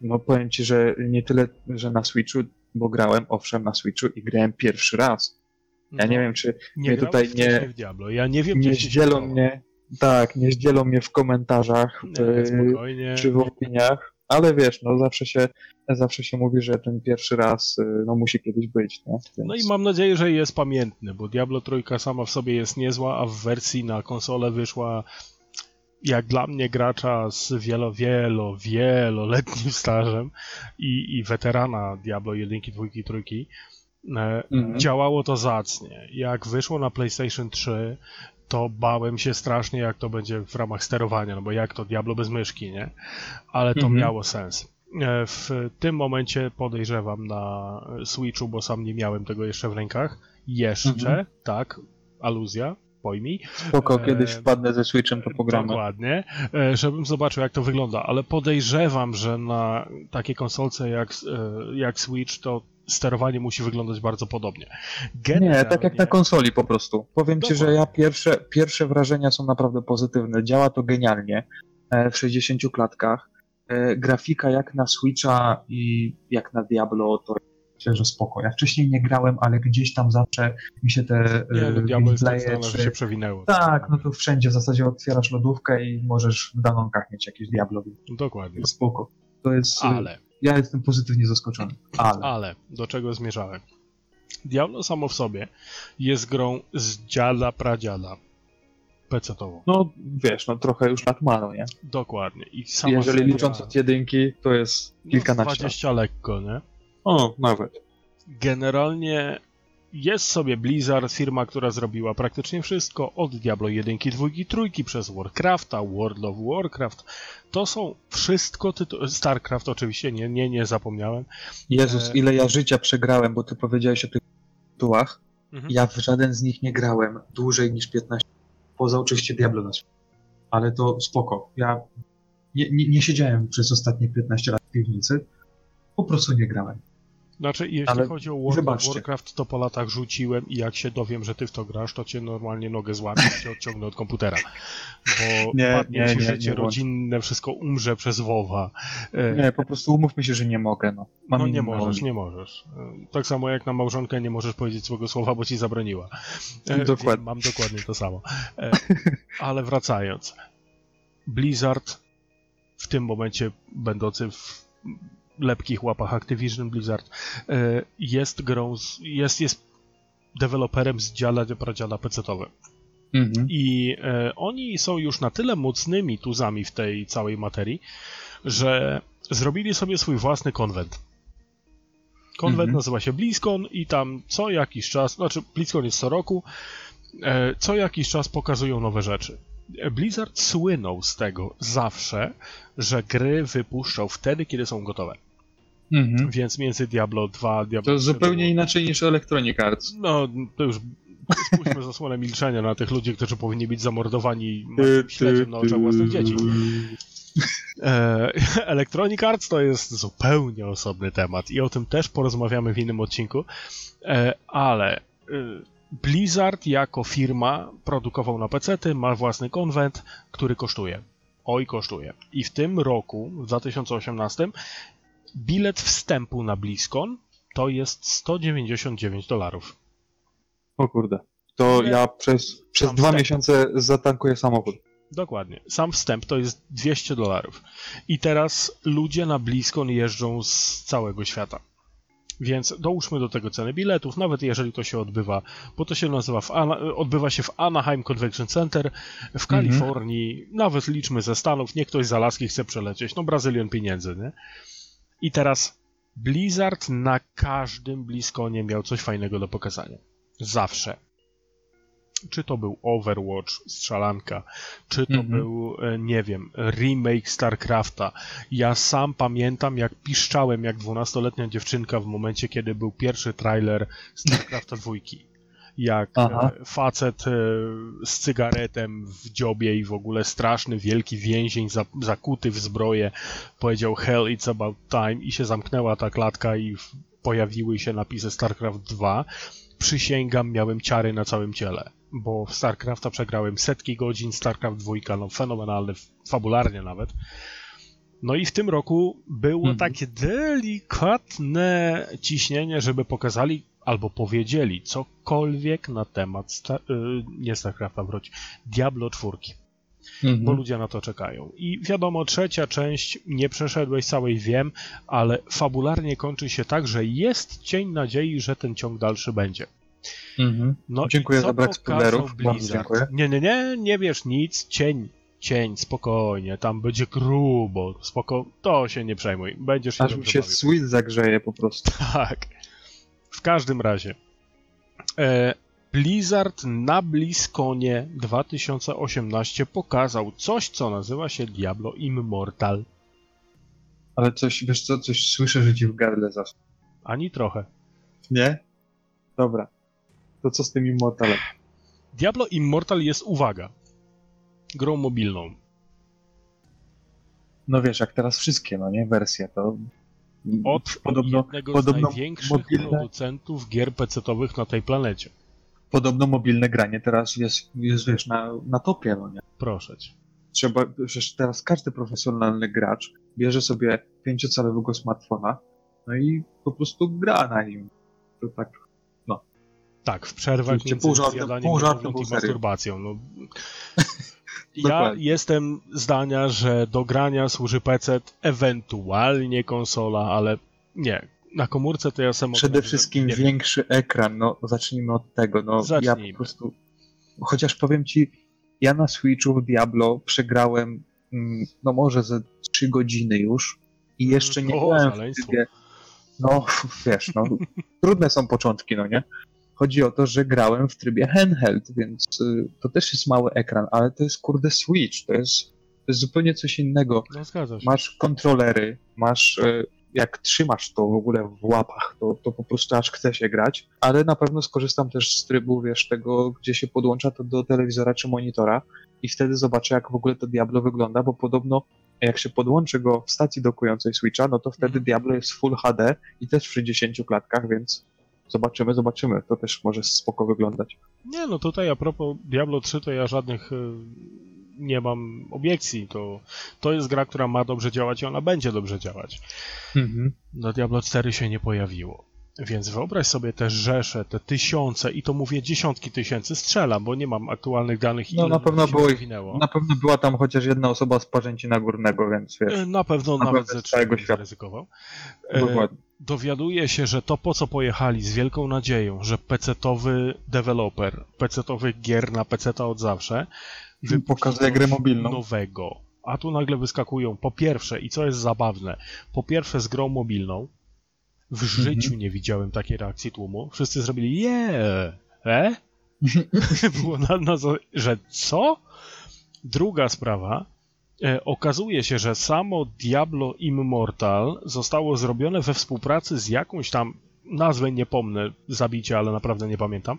No powiem ci, że nie tyle, że na Switchu, bo grałem owszem na Switchu i grałem pierwszy raz. Ja
No,
nie wiem, czy
nie
mnie tutaj nie,
w Diablo. Ja nie wiem,
nie zdzielą mnie, tak, nie zdzielą mnie w komentarzach
Nie, spokojnie.
czy w opiniach, ale wiesz, no zawsze się, zawsze się mówi, że ten pierwszy raz yy, no musi kiedyś być, nie? Więc...
No i mam nadzieję, że jest pamiętny, bo Diablo trójka sama w sobie jest niezła, a w wersji na konsolę wyszła jak dla mnie gracza z wielo, wielo, wieloletnim stażem i, i weterana Diablo 1, 2, 3, e,
Mhm.
działało to zacnie. Jak wyszło na PlayStation 3, to bałem się strasznie, jak to będzie w ramach sterowania, no bo jak to Diablo bez myszki, nie? Ale to
Mhm.
miało sens. E, W tym momencie podejrzewam na Switchu, bo sam nie miałem tego jeszcze w rękach. Jeszcze,
Mhm.
tak, aluzja, pojmij.
Spoko,
e,
kiedyś wpadnę ze Switchem, to pogramy.
Dokładnie, e, żebym zobaczył, jak to wygląda, ale podejrzewam, że na takie konsolce jak, jak Switch, to sterowanie musi wyglądać bardzo podobnie.
Nie, tak jak na konsoli po prostu. Powiem ci, że ja pierwsze, pierwsze wrażenia są naprawdę pozytywne. Działa to genialnie e, w 60 klatkach. E, Grafika jak na Switcha i jak na Diablo to myślę, że spoko. Ja wcześniej nie grałem, ale gdzieś tam zawsze mi się te
Nie, no,
e,
tak
gameplaye
znane, że
czy-
się przewinęło.
Tak, no to wszędzie w zasadzie otwierasz lodówkę i możesz w danonkach mieć jakieś Diablo.
Dokładnie.
Spoko. To jest...
Ale,
Ja jestem pozytywnie zaskoczony. Ale.
ale, do czego zmierzałem? Diablo samo w sobie jest grą z dziada pradziada PC-tową.
No wiesz, no trochę już lat ma, no nie?
Dokładnie. I sama
Jeżeli
seria,
licząc od jedynki, to jest
no,
kilkanaście lat.
20 lekko, nie?
O, nawet.
Generalnie jest sobie Blizzard, firma, która zrobiła praktycznie wszystko od Diablo 1, 2, 3 przez Warcrafta, World of Warcraft. To są wszystko tytuły. StarCraft oczywiście, nie, nie, nie zapomniałem.
Jezus,
E,
ile ja życia przegrałem, bo ty powiedziałeś o tych tytułach.
Mhm.
Ja w żaden z nich nie grałem dłużej niż 15. Poza oczywiście Diablo na. Ale to spoko. Ja nie, nie, nie siedziałem przez ostatnie 15 lat w piwnicy. Po prostu nie grałem.
Znaczy, jeśli Ale chodzi o of Warcraft, to po latach rzuciłem i jak się dowiem, że ty w to grasz, to cię normalnie nogę złamię i cię odciągnę od komputera. Bo nie, padnie nie, ci nie, życie nie rodzinne, wszystko umrze przez WoWa.
E, nie, po prostu umówmy się, że nie mogę. No,
Mam no nie możesz, nie możesz. E, tak samo jak na małżonkę nie możesz powiedzieć swojego słowa, bo ci zabroniła.
E, dokładnie.
Mam dokładnie to samo. Ale wracając. Blizzard w tym momencie będący w lepkich łapach Activision Blizzard, e, jest grą, jest, jest deweloperem z dziala pradziala PC-owym. Mhm. I e, oni są już na tyle mocnymi tuzami w tej całej materii, że zrobili sobie swój własny konwent. Konwent mhm. nazywa się BlizzCon i tam co jakiś czas, znaczy BlizzCon jest co roku, e, co jakiś czas pokazują nowe rzeczy. Blizzard słynął z tego zawsze, że gry wypuszczał wtedy, kiedy są gotowe. Mhm. Więc między Diablo 2 a Diablo
To zupełnie inaczej niż Electronic Arts.
No, to już spójrzmy zasłonę milczenia na tych ludzi, którzy powinni być zamordowani śledziem na oczach własnych dzieci. E, Electronic Arts to jest zupełnie osobny temat i o tym też porozmawiamy w innym odcinku, e, ale e, Blizzard jako firma produkował na PC, ma własny konwent, który kosztuje. Oj, kosztuje. I w tym roku, w 2018, bilet wstępu na BlizzCon to jest 199 dolarów.
O kurde. To ja przez, przez dwa wstęp. miesiące zatankuję samochód.
Dokładnie. Sam wstęp to jest 200 dolarów. I teraz ludzie na BlizzCon jeżdżą z całego świata. Więc dołóżmy do tego ceny biletów, nawet jeżeli to się odbywa, bo to się nazywa w odbywa się w Anaheim Convention Center w mhm. Kalifornii, mhm. nawet liczmy ze Stanów, nie ktoś z Alaski chce przelecieć, no Brazylion pieniędzy, nie? I teraz Blizzard na każdym BlizzConie miał coś fajnego do pokazania. Zawsze. Czy to był Overwatch, strzelanka, czy to mm -hmm. był, e, nie wiem, remake StarCrafta. Ja sam pamiętam, jak piszczałem jak dwunastoletnia dziewczynka w momencie, kiedy był pierwszy trailer StarCrafta dwójki jak Aha. E, facet e, z cygaretem w dziobie i w ogóle straszny, wielki więzień zakuty w zbroję powiedział Hell, it's about time i się zamknęła ta klatka i pojawiły się napisy StarCraft 2. Przysięgam, miałem ciary na całym ciele, bo w StarCrafta przegrałem setki godzin, StarCraft 2, no fenomenalny, fabularnie nawet. No i w tym roku było mhm. takie delikatne ciśnienie, żeby pokazali albo powiedzieli cokolwiek na temat sta- yy, nie StarCrafta wróć, Diablo 4. Mhm. Bo ludzie na to czekają. I wiadomo, trzecia część, nie przeszedłeś całej, wiem, ale fabularnie kończy się tak, że jest cień nadziei, że ten ciąg dalszy będzie.
Mhm. No dziękuję za brak spoilerów.
Nie, nie, nie, nie wiesz nic, cień, cień, spokojnie, tam będzie grubo, spoko, to się nie przejmuj, będziesz się
Aż mi się bawił. sweet zagrzeje po prostu.
Tak. W każdym razie, e, Blizzard na BlizzConie 2018 pokazał coś, co nazywa się Diablo Immortal.
Ale coś, wiesz co, coś słyszę, że ci w gardle zasło.
Ani trochę.
Nie? Dobra. To co z tym Immortalem?
Diablo Immortal jest, uwaga, grą mobilną.
No wiesz, jak teraz wszystkie, no nie, wersje, to
od podobno, jednego podobno z największych mobilne... producentów gier PC-owych na tej planecie.
Podobno mobilne granie teraz jest, jest wiesz, na, na topie, no nie?
Proszę cię.
Trzeba, przecież teraz każdy profesjonalny gracz bierze sobie pięciocalowego smartfona, no i po prostu gra na nim. To tak, no.
Tak, w przerwach między pół żartem, zjadaniem pół żartem, i masturbacją. No. Ja jestem zdania, że do grania służy PC, ewentualnie konsola, ale nie. Na komórce to ja sam.
Przede wszystkim większy ekran, no zacznijmy od tego. No, zacznijmy. ja po prostu. Chociaż powiem ci, ja na Switchu Diablo przegrałem, mm, no może ze 3 godziny już i mm, jeszcze nie o, grałem w trybie. No, wiesz, no, trudne są początki, no nie? Chodzi o to, że grałem w trybie handheld, więc y, to też jest mały ekran, ale to jest kurde Switch, to jest, to jest zupełnie coś innego.
No, zgadza się.
Masz kontrolery, masz y, jak trzymasz to w ogóle w łapach, to, to po prostu aż chce się grać, ale na pewno skorzystam też z trybu, wiesz, tego, gdzie się podłącza to do telewizora czy monitora i wtedy zobaczę, jak w ogóle to Diablo wygląda, bo podobno Jak się podłączy go w stacji dokującej Switcha, no to wtedy
Mhm.
Diablo jest Full HD i też w 60 klatkach, więc zobaczymy, zobaczymy. To też może spoko wyglądać.
Nie, no tutaj a propos Diablo 3 to ja żadnych y, nie mam obiekcji. To, to jest gra, która ma dobrze działać i ona będzie dobrze działać.
Mhm.
No Diablo 4 się nie pojawiło. Więc wyobraź sobie te rzesze, te tysiące i to mówię dziesiątki tysięcy, strzelam, bo nie mam aktualnych danych
No, na pewno
się
było ich-. Na pewno była tam chociaż jedna osoba z Parzęcina Górnego, więc wiesz,
E, Na pewno
Na
nawet
pewno
ze
całego
trzech
świata.
zaryzykował. E,
dokładnie.
Dowiaduje się, że to po co pojechali z wielką nadzieją, że PC-towy deweloper, PC-towych gier na PC od zawsze
Pokazuje grę mobilną.
nowego. A tu nagle wyskakują po pierwsze, i co jest zabawne, po pierwsze z grą mobilną. W
Mhm.
życiu nie widziałem takiej reakcji tłumu. Wszyscy zrobili je, e? Było na, na, że co? Druga sprawa. E, okazuje się, że samo Diablo Immortal zostało zrobione we współpracy z jakąś tam, nazwę nie pomnę, zabicie, ale naprawdę nie pamiętam,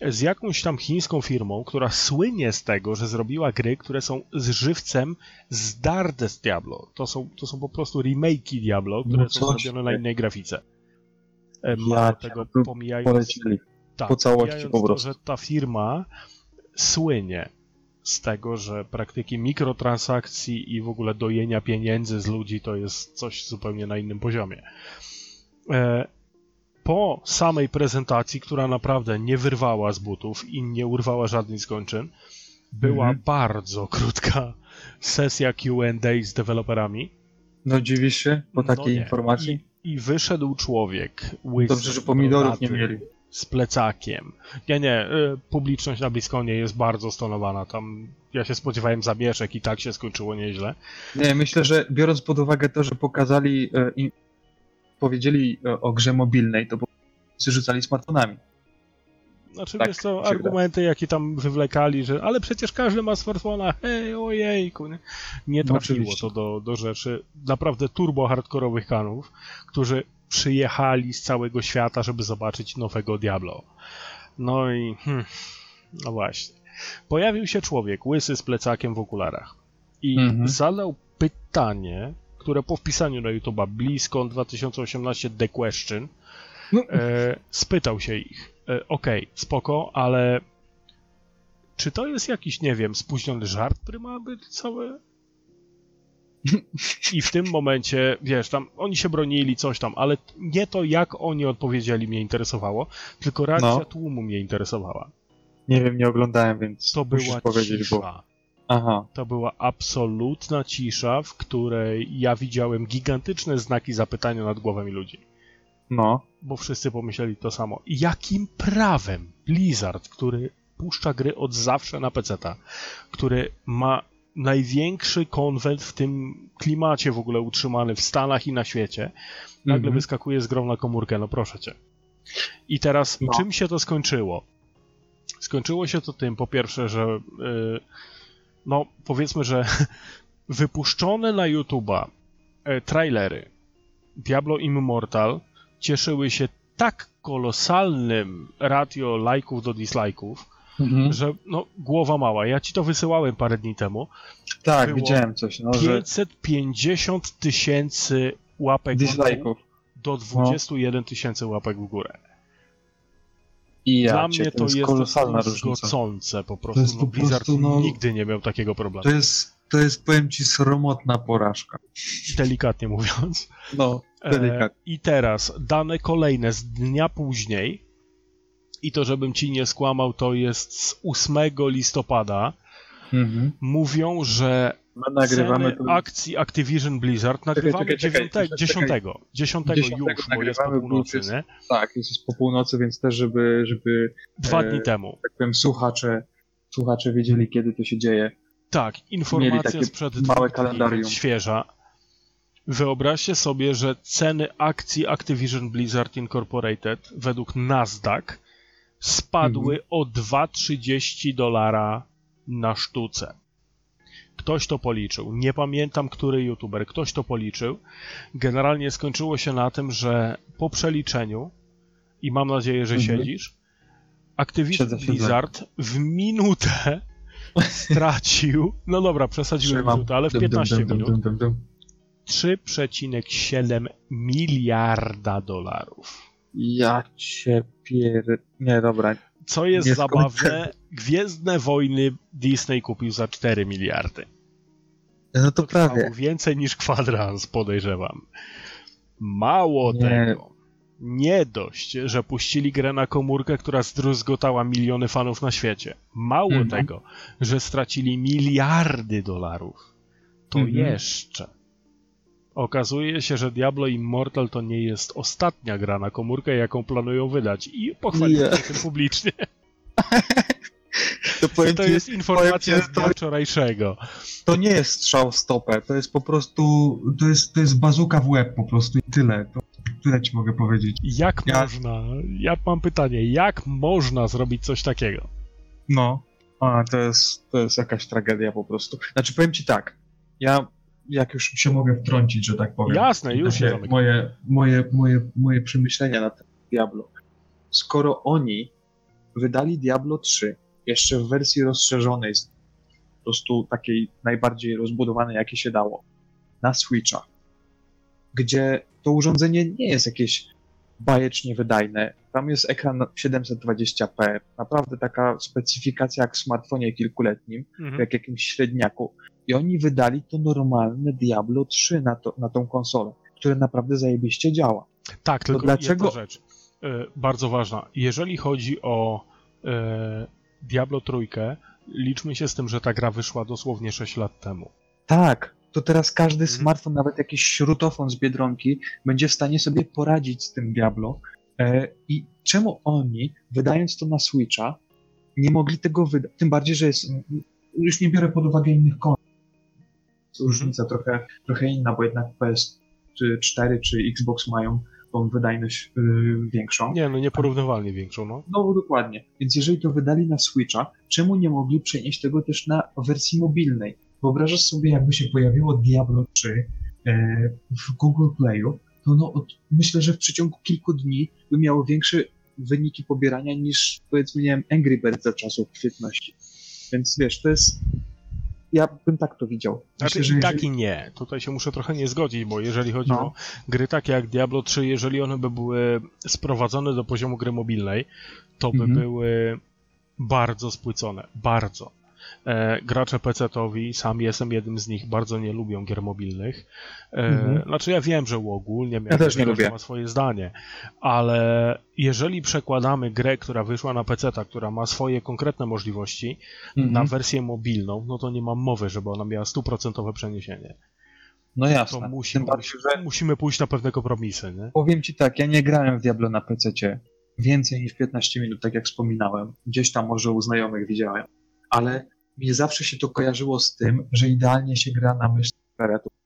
e, z jakąś tam chińską firmą, która słynie z tego, że zrobiła gry, które są z żywcem zdarte z Diablo. To są, to są po prostu remake'i Diablo, które
No
są zrobione na
ty.
innej grafice. E,
Ja
Mało
cię,
tego, pomijając
Polecieli.
tak,
po całości po prostu.
To, że ta firma słynie z tego, że praktyki mikrotransakcji i w ogóle dojenia pieniędzy z ludzi to jest coś zupełnie na innym poziomie. E, po samej prezentacji, która naprawdę nie wyrwała z butów i nie urwała żadnych skończyn, była
Mhm.
bardzo krótka sesja Q&A z deweloperami.
No dziwisz się po
No
takiej
nie.
informacji?
I, I wyszedł człowiek
Dobrze, że pomidorów nie mieli.
Z plecakiem. Nie, nie, y, publiczność na Bliskonie jest bardzo stonowana. Tam ja się spodziewałem zabieszek i tak się skończyło nieźle.
Nie, myślę, że biorąc pod uwagę to, że pokazali e, i powiedzieli e, o grze mobilnej, to rzucali smartfonami.
Znaczy,
Tak,
wiesz co, argumenty, jakie tam wywlekali, że ale przecież każdy ma smartfona, hej, ojejku. Nie, nie
No
trafiło
oczywiście.
to do, do rzeczy naprawdę turbo hardkorowych kanów, którzy przyjechali z całego świata, żeby zobaczyć nowego Diablo. No i hmm, no właśnie. Pojawił się człowiek, łysy z plecakiem w okularach i
Mhm.
zadał pytanie, które po wpisaniu na YouTube'a BlizzCon 2018 The Question
No.
e, spytał się ich, e, okej, spoko, ale czy to jest jakiś, nie wiem, spóźniony żart, który ma być cały? I w tym momencie, wiesz, tam oni się bronili, coś tam, ale nie to, jak oni odpowiedzieli, mnie interesowało, tylko reakcja
No.
tłumu mnie interesowała.
Nie wiem, nie oglądałem, więc
To była
powiedzieć,
cisza.
bo... Aha,
To była absolutna cisza, w której ja widziałem gigantyczne znaki zapytania nad głowami ludzi.
no.
Bo wszyscy pomyśleli to samo. Jakim prawem Blizzard, który puszcza gry od zawsze na PC-ta, który ma największy konwent w tym klimacie w ogóle utrzymany w Stanach i na świecie, nagle
Mhm.
wyskakuje z grą na komórkę, no proszę cię. I teraz
No.
czym się to skończyło? Skończyło się to tym, po pierwsze, że yy, no powiedzmy, że wypuszczone na YouTube'a e, trailery Diablo Immortal cieszyły się tak kolosalnym ratio lajków do dislajków,
Mhm.
że no głowa mała. Ja ci to wysyłałem parę dni temu.
Tak,
było
widziałem coś, no, że
550 tysięcy łapek
dislike'ów.
do 21 tysięcy łapek w górę.
I ja
Dla mnie to jest
kolosalna różnica.
po prostu.
jest
no,
po
Blizzard
prostu, no-
nigdy nie miał takiego problemu.
To jest, to jest, powiem ci, sromotna porażka.
Delikatnie mówiąc.
No,
E,
delikatnie.
I teraz dane kolejne z dnia później. I to, żebym ci nie skłamał, to jest z 8 listopada.
Mhm.
Mówią, że
My nagrywamy
ceny akcji Activision Blizzard nagrywamy
czekaj, czekaj,
9,
czekaj.
10, 10,
10
już, bo jest po północy,
plus
nie?
Tak, jest po północy, więc też, żeby, żeby
Dwa
e,
dni temu.
tak powiem, słuchacze, słuchacze wiedzieli, kiedy to się dzieje.
Tak, informacja sprzed
małe
dni,
kalendarium.
świeża. Wyobraźcie sobie, że ceny akcji Activision Blizzard Incorporated według Nasdaq spadły
Mhm.
o 2,30 dolara na sztuce. Ktoś to policzył. Nie pamiętam, który youtuber. Ktoś to policzył. Generalnie skończyło się na tym, że po przeliczeniu, i mam nadzieję, że
Mhm.
siedzisz,
siedzę.
Blizzard w minutę stracił, no dobra, przesadziłem minutę, ale w 15 minut 3,7 miliarda dolarów.
Ja cię pier... Nie, dobra.
Co jest nie zabawne, Gwiezdne Wojny Disney kupił za 4 miliardy.
No to, to prawie.
Więcej niż kwadrans, podejrzewam. Mało nie. tego. Nie dość, że puścili grę na komórkę, która zdruzgotała miliony fanów na świecie. Mało mhm. tego, że stracili miliardy dolarów. To mhm. jeszcze okazuje się, że Diablo Immortal to nie jest ostatnia gra na komórkę, jaką planują wydać i pochwalili się tym publicznie. To, to, to jest informacja z dnia wczorajszego.
To nie jest strzał w stopę, to jest po prostu, to jest, to jest bazuka w łeb po prostu i tyle. To, tyle ci mogę powiedzieć.
Jak ja... można, ja mam pytanie, jak można zrobić coś takiego?
No, a to jest, to jest jakaś tragedia po prostu. Znaczy powiem ci tak, ja jak już się mogę wtrącić, że tak powiem.
Jasne, już się
moje, moje, moje, moje przemyślenia na ten Diablo. Skoro oni wydali Diablo 3 jeszcze w wersji rozszerzonej, po prostu takiej najbardziej rozbudowanej, jakie się dało, na Switcha, gdzie to urządzenie nie jest jakieś bajecznie wydajne. Tam jest ekran 720p, naprawdę taka specyfikacja jak w smartfonie kilkuletnim, mhm. jak jakimś średniaku. I oni wydali to normalne Diablo 3 na, to, na tą konsolę, które naprawdę zajebiście działa.
Tak, tylko to dlaczego... jedna rzecz, yy, bardzo ważna. Jeżeli chodzi o yy, Diablo trójkę, liczmy się z tym, że ta gra wyszła dosłownie 6 lat temu.
Tak, to teraz każdy mhm. smartfon, nawet jakiś śrutofon z Biedronki, będzie w stanie sobie poradzić z tym Diablo. E, I czemu oni, wydając to na Switcha, nie mogli tego wydać? Tym bardziej, że jest. Już nie biorę pod uwagę innych kont. Mhm. Różnica trochę, trochę inna, bo jednak PS4 czy Xbox mają tą wydajność yy, większą.
Nie, no nieporównywalnie większą, no.
No, dokładnie. Więc jeżeli to wydali na Switcha, czemu nie mogli przenieść tego też na wersji mobilnej? Wyobrażasz sobie, jakby się pojawiło Diablo 3 e, w Google Playu, to no, od, myślę, że w przeciągu kilku dni by miało większe wyniki pobierania niż, powiedzmy, nie wiem, Angry Birds za czasów kwietności. Więc wiesz, to jest ja bym tak to widział.
Znaczy, Myślę, że tak jeżeli... i nie. Tutaj się muszę trochę nie zgodzić, bo jeżeli chodzi no. o gry takie jak Diablo 3, jeżeli one by były sprowadzone do poziomu gry mobilnej, to by mhm. były bardzo spłycone. Bardzo. E, gracze PC-towi, sam jestem jednym z nich, bardzo nie lubią gier mobilnych. E, mhm. Znaczy ja wiem, że ogólnie
ja też nie lubię.
ma swoje zdanie, ale jeżeli przekładamy grę, która wyszła na PC, która ma swoje konkretne możliwości, mhm. na wersję mobilną, no to nie mam mowy, żeby ona miała stuprocentowe przeniesienie.
No jasne.
To musimy, bardziej, że... musimy pójść na pewne kompromisy. Nie?
Powiem ci tak, ja nie grałem w Diablo na PC więcej niż 15 minut, tak jak wspominałem. Gdzieś tam może u znajomych widziałem. Ale mnie zawsze się to kojarzyło z tym, że idealnie się gra na myszce klawiaturze.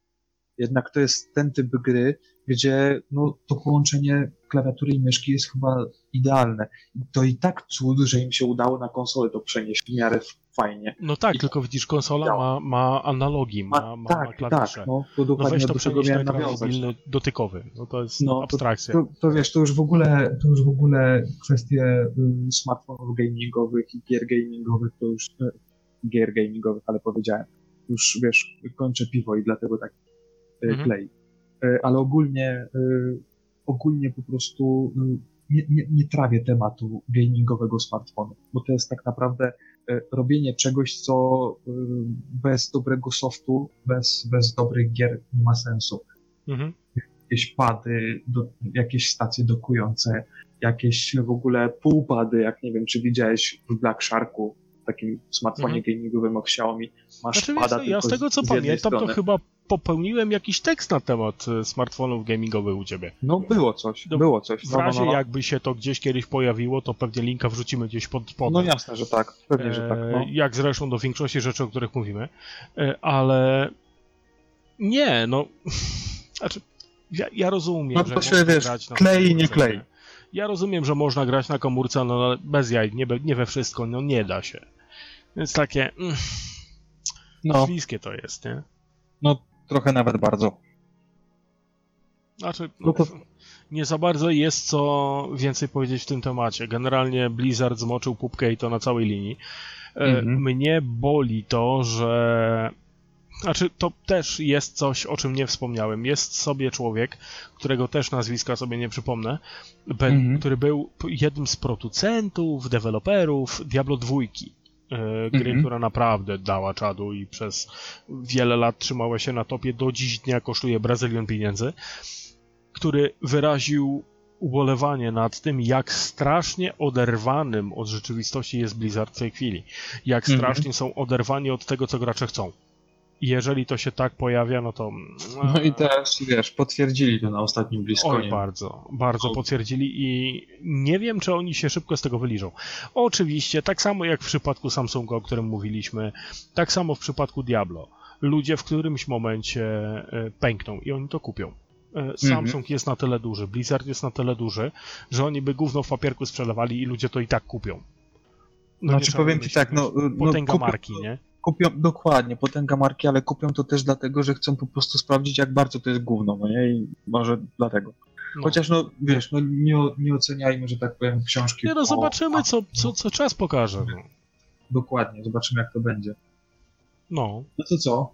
Jednak to jest ten typ gry, gdzie no, to połączenie klawiatury i myszki jest chyba idealne. To i tak cud, że im się udało na konsolę to przenieść w miarę fajnie.
No tak, I tylko widzisz, konsola ma, ma analogi, ma, ma,
tak,
ma klawisze.
Tak, no, to dokładnie no weź to do czego miałem nawiązać.
mobilny dotykowy, no to jest no, abstrakcja.
To, to, to, wiesz, to już w ogóle, to już w ogóle kwestie y, smartfonów gamingowych i gier gamingowych to już y, gier gamingowych, ale powiedziałem, już wiesz, kończę piwo i dlatego tak e, mhm. klei. E, ale ogólnie, e, ogólnie po prostu nie, nie, nie trawię tematu gamingowego smartfonu, bo to jest tak naprawdę robienie czegoś, co bez dobrego softu, bez, bez dobrych gier nie ma sensu. Mhm. Jakieś pady, do, jakieś stacje dokujące, jakieś w ogóle półpady, jak nie wiem, czy widziałeś w Black Sharku, takim smartfonie mhm. gamingowym od Xiaomi masz znaczy, pada
Ja z tego co z pamiętam, strony. to chyba popełniłem jakiś tekst na temat e, smartfonów gamingowych u ciebie.
No było coś, no, było coś.
W no, razie no, no, no. jakby się to gdzieś kiedyś pojawiło, to pewnie linka wrzucimy gdzieś pod spodem.
No jasne, że tak, pewnie, e, że tak. No.
Jak zresztą do większości rzeczy, o których mówimy. E, ale nie, no... Znaczy, ja, ja rozumiem,
no, to że się, wiesz, klei, nie klei.
Ja rozumiem, że można grać na komórce, no bez jaj, nie, nie we wszystko, no nie da się. Więc takie. Mm, no. Śliskie to jest, nie?
No, trochę nawet bardzo.
Znaczy, no to... nie za bardzo jest co więcej powiedzieć w tym temacie. Generalnie Blizzard zmoczył pupkę i to na całej linii. Mhm. Mnie boli to, że znaczy, to też jest coś, o czym nie wspomniałem. Jest sobie człowiek, którego też nazwiska sobie nie przypomnę, mhm. który był jednym z producentów, deweloperów Diablo 2. E, gry, mhm. która naprawdę dała czadu i przez wiele lat trzymała się na topie, do dziś dnia kosztuje brazylion pieniędzy, który wyraził ubolewanie nad tym, jak strasznie oderwanym od rzeczywistości jest Blizzard w tej chwili. Jak mhm. strasznie mhm. są oderwani od tego, co gracze chcą. I jeżeli to się tak pojawia, no to.
No i też, wiesz, potwierdzili to na ostatnim Bliskonie.
Oj, bardzo, bardzo potwierdzili i nie wiem, czy oni się szybko z tego wyliżą. Oczywiście, tak samo jak w przypadku Samsunga, o którym mówiliśmy, tak samo w przypadku Diablo. Ludzie w którymś momencie e, pękną i oni to kupią. E. Samsung mhm. jest na tyle duży, Blizzard jest na tyle duży, że oni by gówno w papierku sprzedawali i ludzie to i tak kupią.
No znaczy powiem ci tak, no...
no potęga no, marki, nie?
Kupią, dokładnie, potęga marki, ale kupią to też dlatego, że chcą po prostu sprawdzić, jak bardzo to jest gówno, no nie? I może dlatego. No. Chociaż no, wiesz, no nie, nie oceniajmy, że tak powiem, książki.
Nie no, zobaczymy, co, co, co czas pokaże. No.
Dokładnie, zobaczymy, jak to będzie.
No.
No to co?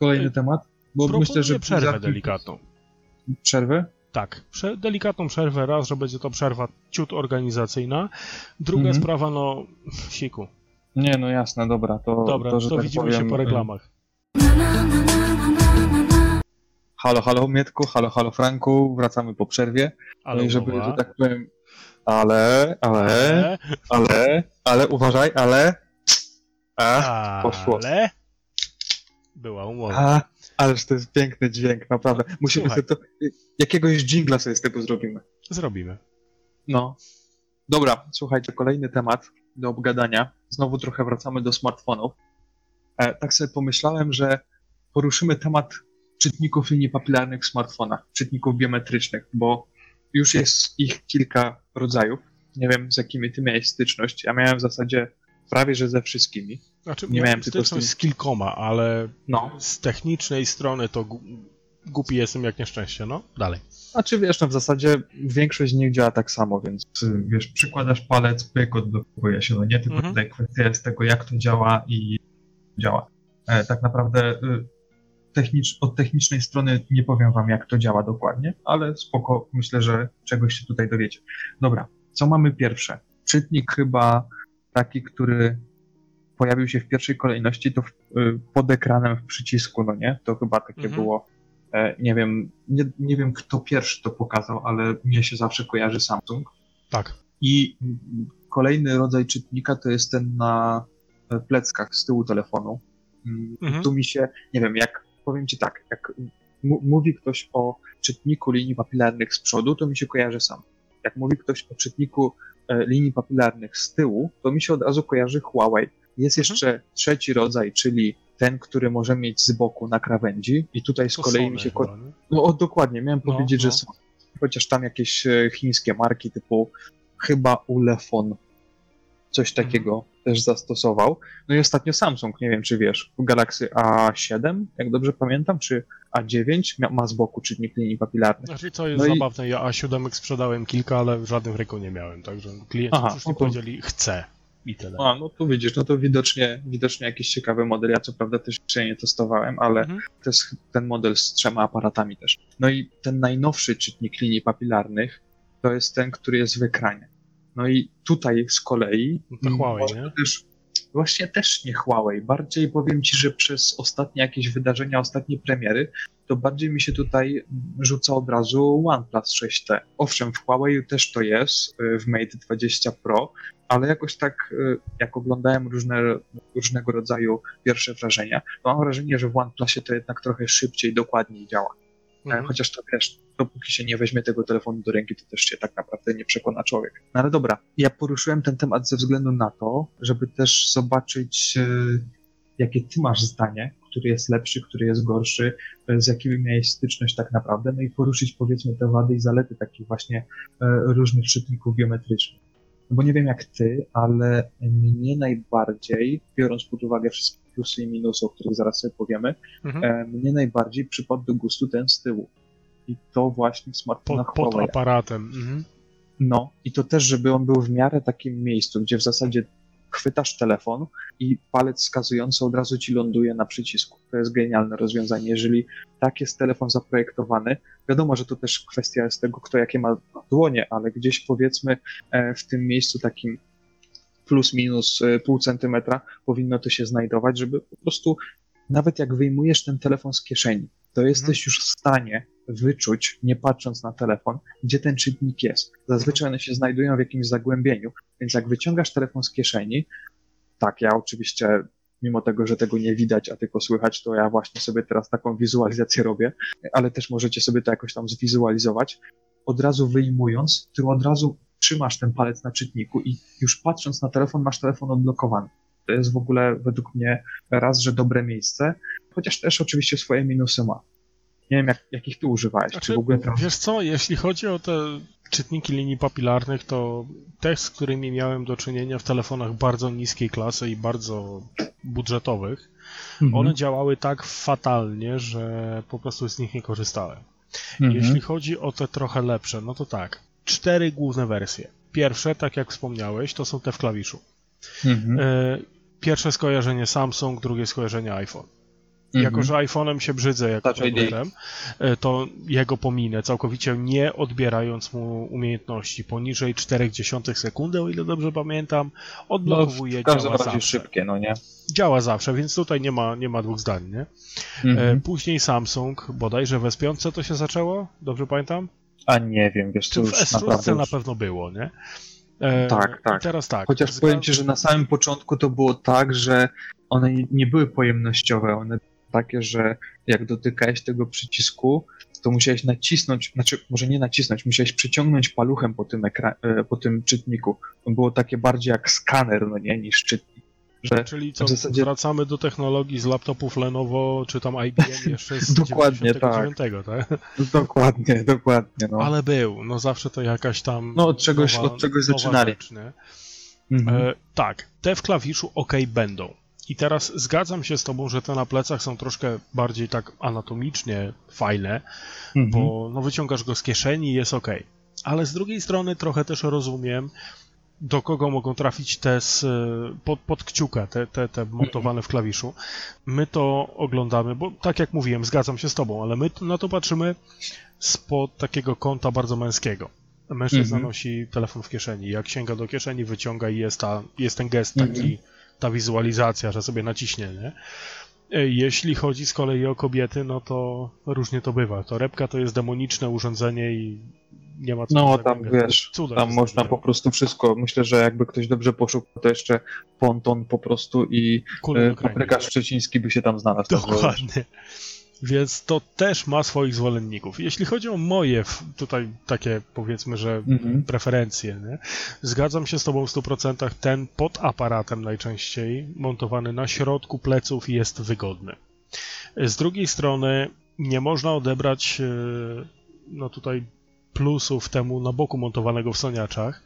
Kolejny Ej, temat?
Bo myślę, że przerwę delikatną.
Przerwę?
Tak, prze delikatną przerwę, raz, że będzie to przerwa ciut organizacyjna. Druga mhm. sprawa, no, siku.
Nie, no jasne, dobra, to...
Dobra, to, to tak widzimy powiem, się po reklamach.
Halo, halo Mietku, halo, halo Franku, wracamy po przerwie. Ale no żeby, że tak powiem, ale, ale, ale, ale, uważaj, ale... A, poszło.
Ale... Była umowa.
A, ależ to jest piękny dźwięk, naprawdę. Musimy Słuchaj. sobie to... Jakiegoś dżingla sobie z tego zrobimy.
Zrobimy.
No. Dobra, słuchajcie, kolejny temat do obgadania. Znowu trochę wracamy do smartfonów. E, tak sobie pomyślałem, że poruszymy temat czytników linii papilarnych w smartfonach, czytników biometrycznych, bo już jest ich kilka rodzajów. Nie wiem, z jakimi ty miałeś styczność. Ja miałem w zasadzie prawie, że ze wszystkimi.
Znaczy, nie miałem tylko z, z kilkoma, ale no. z technicznej strony to głupi jestem jak nieszczęście, no. Dalej.
Znaczy wiesz, no w zasadzie większość z nich działa tak samo, więc y, wiesz, przykładasz palec, pyk, odblokuje się, no nie, tylko mhm. tutaj kwestia jest tego, jak to działa i działa. E, tak naprawdę y, technicz, od technicznej strony nie powiem wam, jak to działa dokładnie, ale spoko, myślę, że czegoś się tutaj dowiecie. Dobra, co mamy pierwsze? Czytnik chyba taki, który pojawił się w pierwszej kolejności, to w, y, pod ekranem w przycisku, no nie? To chyba takie mhm. było nie wiem, nie, nie wiem kto pierwszy to pokazał, ale mnie się zawsze kojarzy Samsung.
Tak.
I kolejny rodzaj czytnika to jest ten na pleckach z tyłu telefonu. Mm, mhm. Tu mi się, nie wiem, jak powiem ci tak, jak mówi ktoś o czytniku linii papilarnych z przodu, to mi się kojarzy sam. Jak mówi ktoś o czytniku e, linii papilarnych z tyłu, to mi się od razu kojarzy Huawei. Jest mhm. jeszcze trzeci rodzaj, czyli ten, który może mieć z boku na krawędzi i tutaj z to kolei mi się... Ko- no o, dokładnie, miałem no, powiedzieć, no. że są. Chociaż tam jakieś e, chińskie marki typu chyba Ulefon coś mhm. takiego mhm. też zastosował. No i ostatnio Samsung, nie wiem czy wiesz, Galaxy A7, jak dobrze pamiętam, czy A9 ma z boku czytnik linii papilarnych.
Znaczy co jest no zabawne, i... ja A7 sprzedałem kilka, ale w żadnym ręku nie miałem, także klienci Aha, przyszli no to... powiedzieli chcę. I tyle.
A, no tu widzisz, no to widocznie, widocznie jakiś ciekawy model. Ja co prawda też jeszcze nie testowałem, ale mhm. to jest ten model z trzema aparatami też. No i ten najnowszy czytnik linii papilarnych to jest ten, który jest w ekranie. No i tutaj z kolei.
No to Huawei, nie?
Też, właśnie też nie Huawei. Bardziej powiem ci, że przez ostatnie jakieś wydarzenia, ostatnie premiery, to bardziej mi się tutaj rzuca od razu OnePlus 6T. Owszem, w Huawei też to jest, y, w Mate 20 Pro, ale jakoś tak, y, jak oglądałem różne, różnego rodzaju pierwsze wrażenia, to mam wrażenie, że w OnePlusie to jednak trochę szybciej, dokładniej działa. E, mhm. Chociaż to wiesz, dopóki się nie weźmie tego telefonu do ręki, to też się tak naprawdę nie przekona człowiek. No ale dobra, ja poruszyłem ten temat ze względu na to, żeby też zobaczyć, y, jakie ty masz zdanie, który jest lepszy, który jest gorszy, z jakimi miałeś styczność tak naprawdę, no i poruszyć powiedzmy te wady i zalety takich właśnie e, różnych czytników biometrycznych. No bo nie wiem jak ty, ale mnie najbardziej, biorąc pod uwagę wszystkie plusy i minusy, o których zaraz sobie powiemy, mhm. E, mnie najbardziej przypadł do gustu ten z tyłu. I to właśnie w smartfonach
pod, pod aparatem. Mhm.
No, i to też, żeby on był w miarę takim miejscu, gdzie w zasadzie chwytasz telefon i palec wskazujący od razu ci ląduje na przycisku. To jest genialne rozwiązanie. Jeżeli tak jest telefon zaprojektowany, wiadomo, że to też kwestia jest tego, kto jakie ma dłonie, ale gdzieś powiedzmy e, w tym miejscu takim plus minus e, pół centymetra powinno to się znajdować, żeby po prostu nawet jak wyjmujesz ten telefon z kieszeni, to jesteś mhm. już w stanie wyczuć, nie patrząc na telefon, gdzie ten czytnik jest. Zazwyczaj one się znajdują w jakimś zagłębieniu, więc jak wyciągasz telefon z kieszeni, tak, ja oczywiście, mimo tego, że tego nie widać, a tylko słychać, to ja właśnie sobie teraz taką wizualizację robię, ale też możecie sobie to jakoś tam zwizualizować. Od razu wyjmując, ty od razu trzymasz ten palec na czytniku i już patrząc na telefon, masz telefon odblokowany. To jest w ogóle według mnie raz, że dobre miejsce, chociaż też oczywiście swoje minusy ma. Nie wiem, jak, jakich ty używałeś.
Znaczy, czy w ogóle tam... Wiesz co, jeśli chodzi o te czytniki linii papilarnych, to te, z którymi miałem do czynienia w telefonach bardzo niskiej klasy i bardzo budżetowych, mhm. one działały tak fatalnie, że po prostu z nich nie korzystałem. Mhm. Jeśli chodzi o te trochę lepsze, no to tak, cztery główne wersje. Pierwsze, tak jak wspomniałeś, to są te w klawiszu. Mhm. E, pierwsze skojarzenie Samsung, drugie skojarzenie iPhone. Mhm. Jako, że iPhone'em się brzydzę jako tabletem, e, to jego pominę, całkowicie nie odbierając mu umiejętności. Poniżej 0,4 sekundy, o ile dobrze pamiętam, odblokowuje,
no, działa zawsze. szybkie, no nie?
Działa zawsze, więc tutaj nie ma, nie ma dwóch zdań, nie? Mhm. Później Samsung, bodajże w S5 to się zaczęło, dobrze pamiętam?
A nie wiem, wiesz,
to Czy w S6 na pewno było, nie?
E, tak, tak.
teraz tak.
Chociaż powiem ci, że na samym początku to było tak, że one nie były pojemnościowe, one takie, że jak dotykałeś tego przycisku, to musiałeś nacisnąć, znaczy może nie nacisnąć, musiałeś przyciągnąć paluchem po tym, ekra- e, po tym czytniku. To było takie bardziej jak skaner, no nie, niż czytnik.
Że Czyli co, zasadzie... wracamy do technologii z laptopów Lenovo, czy tam IBM jeszcze z
dokładnie, tak. tak? Dokładnie, dokładnie. No.
Ale był, no zawsze to jakaś tam
No od czegoś, nowa, od czegoś zaczynali. Rzecz,
mhm. e, tak, te w klawiszu ok będą. I teraz zgadzam się z tobą, że te na plecach są troszkę bardziej tak anatomicznie fajne, mhm. bo no wyciągasz go z kieszeni i jest ok. Ale z drugiej strony trochę też rozumiem, do kogo mogą trafić te z, pod, pod kciuka, te, te, te montowane w klawiszu. My to oglądamy, bo tak jak mówiłem, zgadzam się z tobą, ale my na to patrzymy spod takiego kąta bardzo męskiego. Mężczyzna mhm. nosi telefon w kieszeni. Jak sięga do kieszeni, wyciąga i jest, ta, jest ten gest taki, mhm. Ta wizualizacja, że sobie naciśnie, nie? E, jeśli chodzi z kolei o kobiety, no to różnie to bywa. Torebka to jest demoniczne urządzenie i nie ma co
No tam wiesz, Cuda tam można po prostu wszystko. Myślę, że jakby ktoś dobrze poszukał, to jeszcze ponton po prostu i e, paprykarz szczeciński by się tam znalazł.
Dokładnie. Więc to też ma swoich zwolenników. Jeśli chodzi o moje tutaj takie powiedzmy, że mhm. preferencje, nie? zgadzam się z tobą w 100%. Ten pod aparatem najczęściej montowany na środku pleców jest wygodny. Z drugiej strony nie można odebrać e, no tutaj plusów temu na boku montowanego w soniaczach.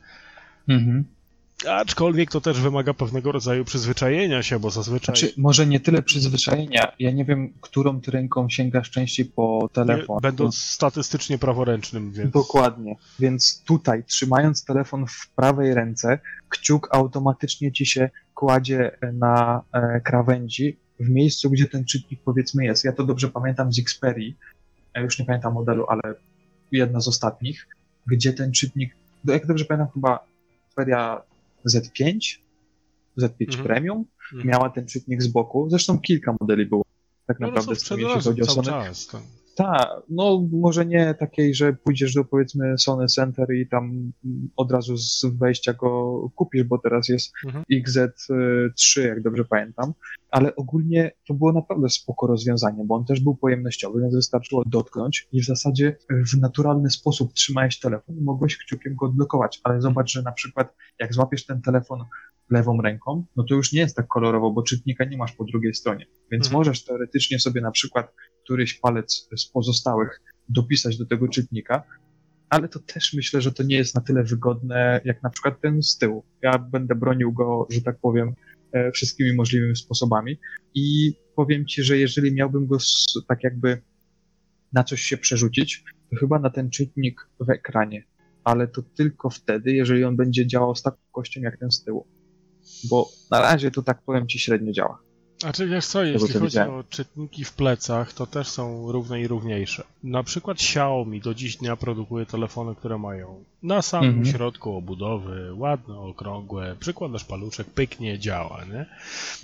Mhm. Aczkolwiek to też wymaga pewnego rodzaju przyzwyczajenia się, bo zazwyczaj.
Znaczy, może nie tyle przyzwyczajenia. Ja nie wiem, którą ty ręką sięgasz częściej po telefon. Nie,
będąc statystycznie praworęcznym, więc.
Dokładnie. Więc tutaj, trzymając telefon w prawej ręce, kciuk automatycznie ci się kładzie na e, krawędzi w miejscu, gdzie ten czytnik powiedzmy jest. Ja to dobrze pamiętam z Xperii. Ja już nie pamiętam modelu, ale jedna z ostatnich, gdzie ten czytnik, jak dobrze pamiętam, chyba Xperia Z5, Z5 mhm. Premium, mhm. miała ten czytnik z boku. Zresztą kilka modeli było tak no, naprawdę,
no, jeśli chodzi o Sony. Czas,
tak. Tak, no może nie takiej, że pójdziesz do powiedzmy Sony Center i tam od razu z wejścia go kupisz, bo teraz jest mhm. XZ3, jak dobrze pamiętam, ale ogólnie to było naprawdę spoko rozwiązanie, bo on też był pojemnościowy, więc wystarczyło dotknąć i w zasadzie w naturalny sposób trzymałeś telefon i mogłeś kciukiem go odblokować, ale zobacz, że na przykład jak złapiesz ten telefon lewą ręką, no to już nie jest tak kolorowo, bo czytnika nie masz po drugiej stronie. Więc mhm. możesz teoretycznie sobie na przykład któryś palec z pozostałych dopisać do tego czytnika, ale to też myślę, że to nie jest na tyle wygodne, jak na przykład ten z tyłu. Ja będę bronił go, że tak powiem, e, wszystkimi możliwymi sposobami i powiem ci, że jeżeli miałbym go tak jakby na coś się przerzucić, to chyba na ten czytnik w ekranie, ale to tylko wtedy, jeżeli on będzie działał z taką kością jak ten z tyłu. Bo na razie to tak powiem ci średnio działa.
A czy wiesz co, jeśli chodzi widziałem. o czytniki w plecach, to też są równe i równiejsze. Na przykład Xiaomi do dziś dnia produkuje telefony, które mają na samym mhm. środku obudowy, ładne, okrągłe, przykładasz paluczek, pyknie, działa, nie?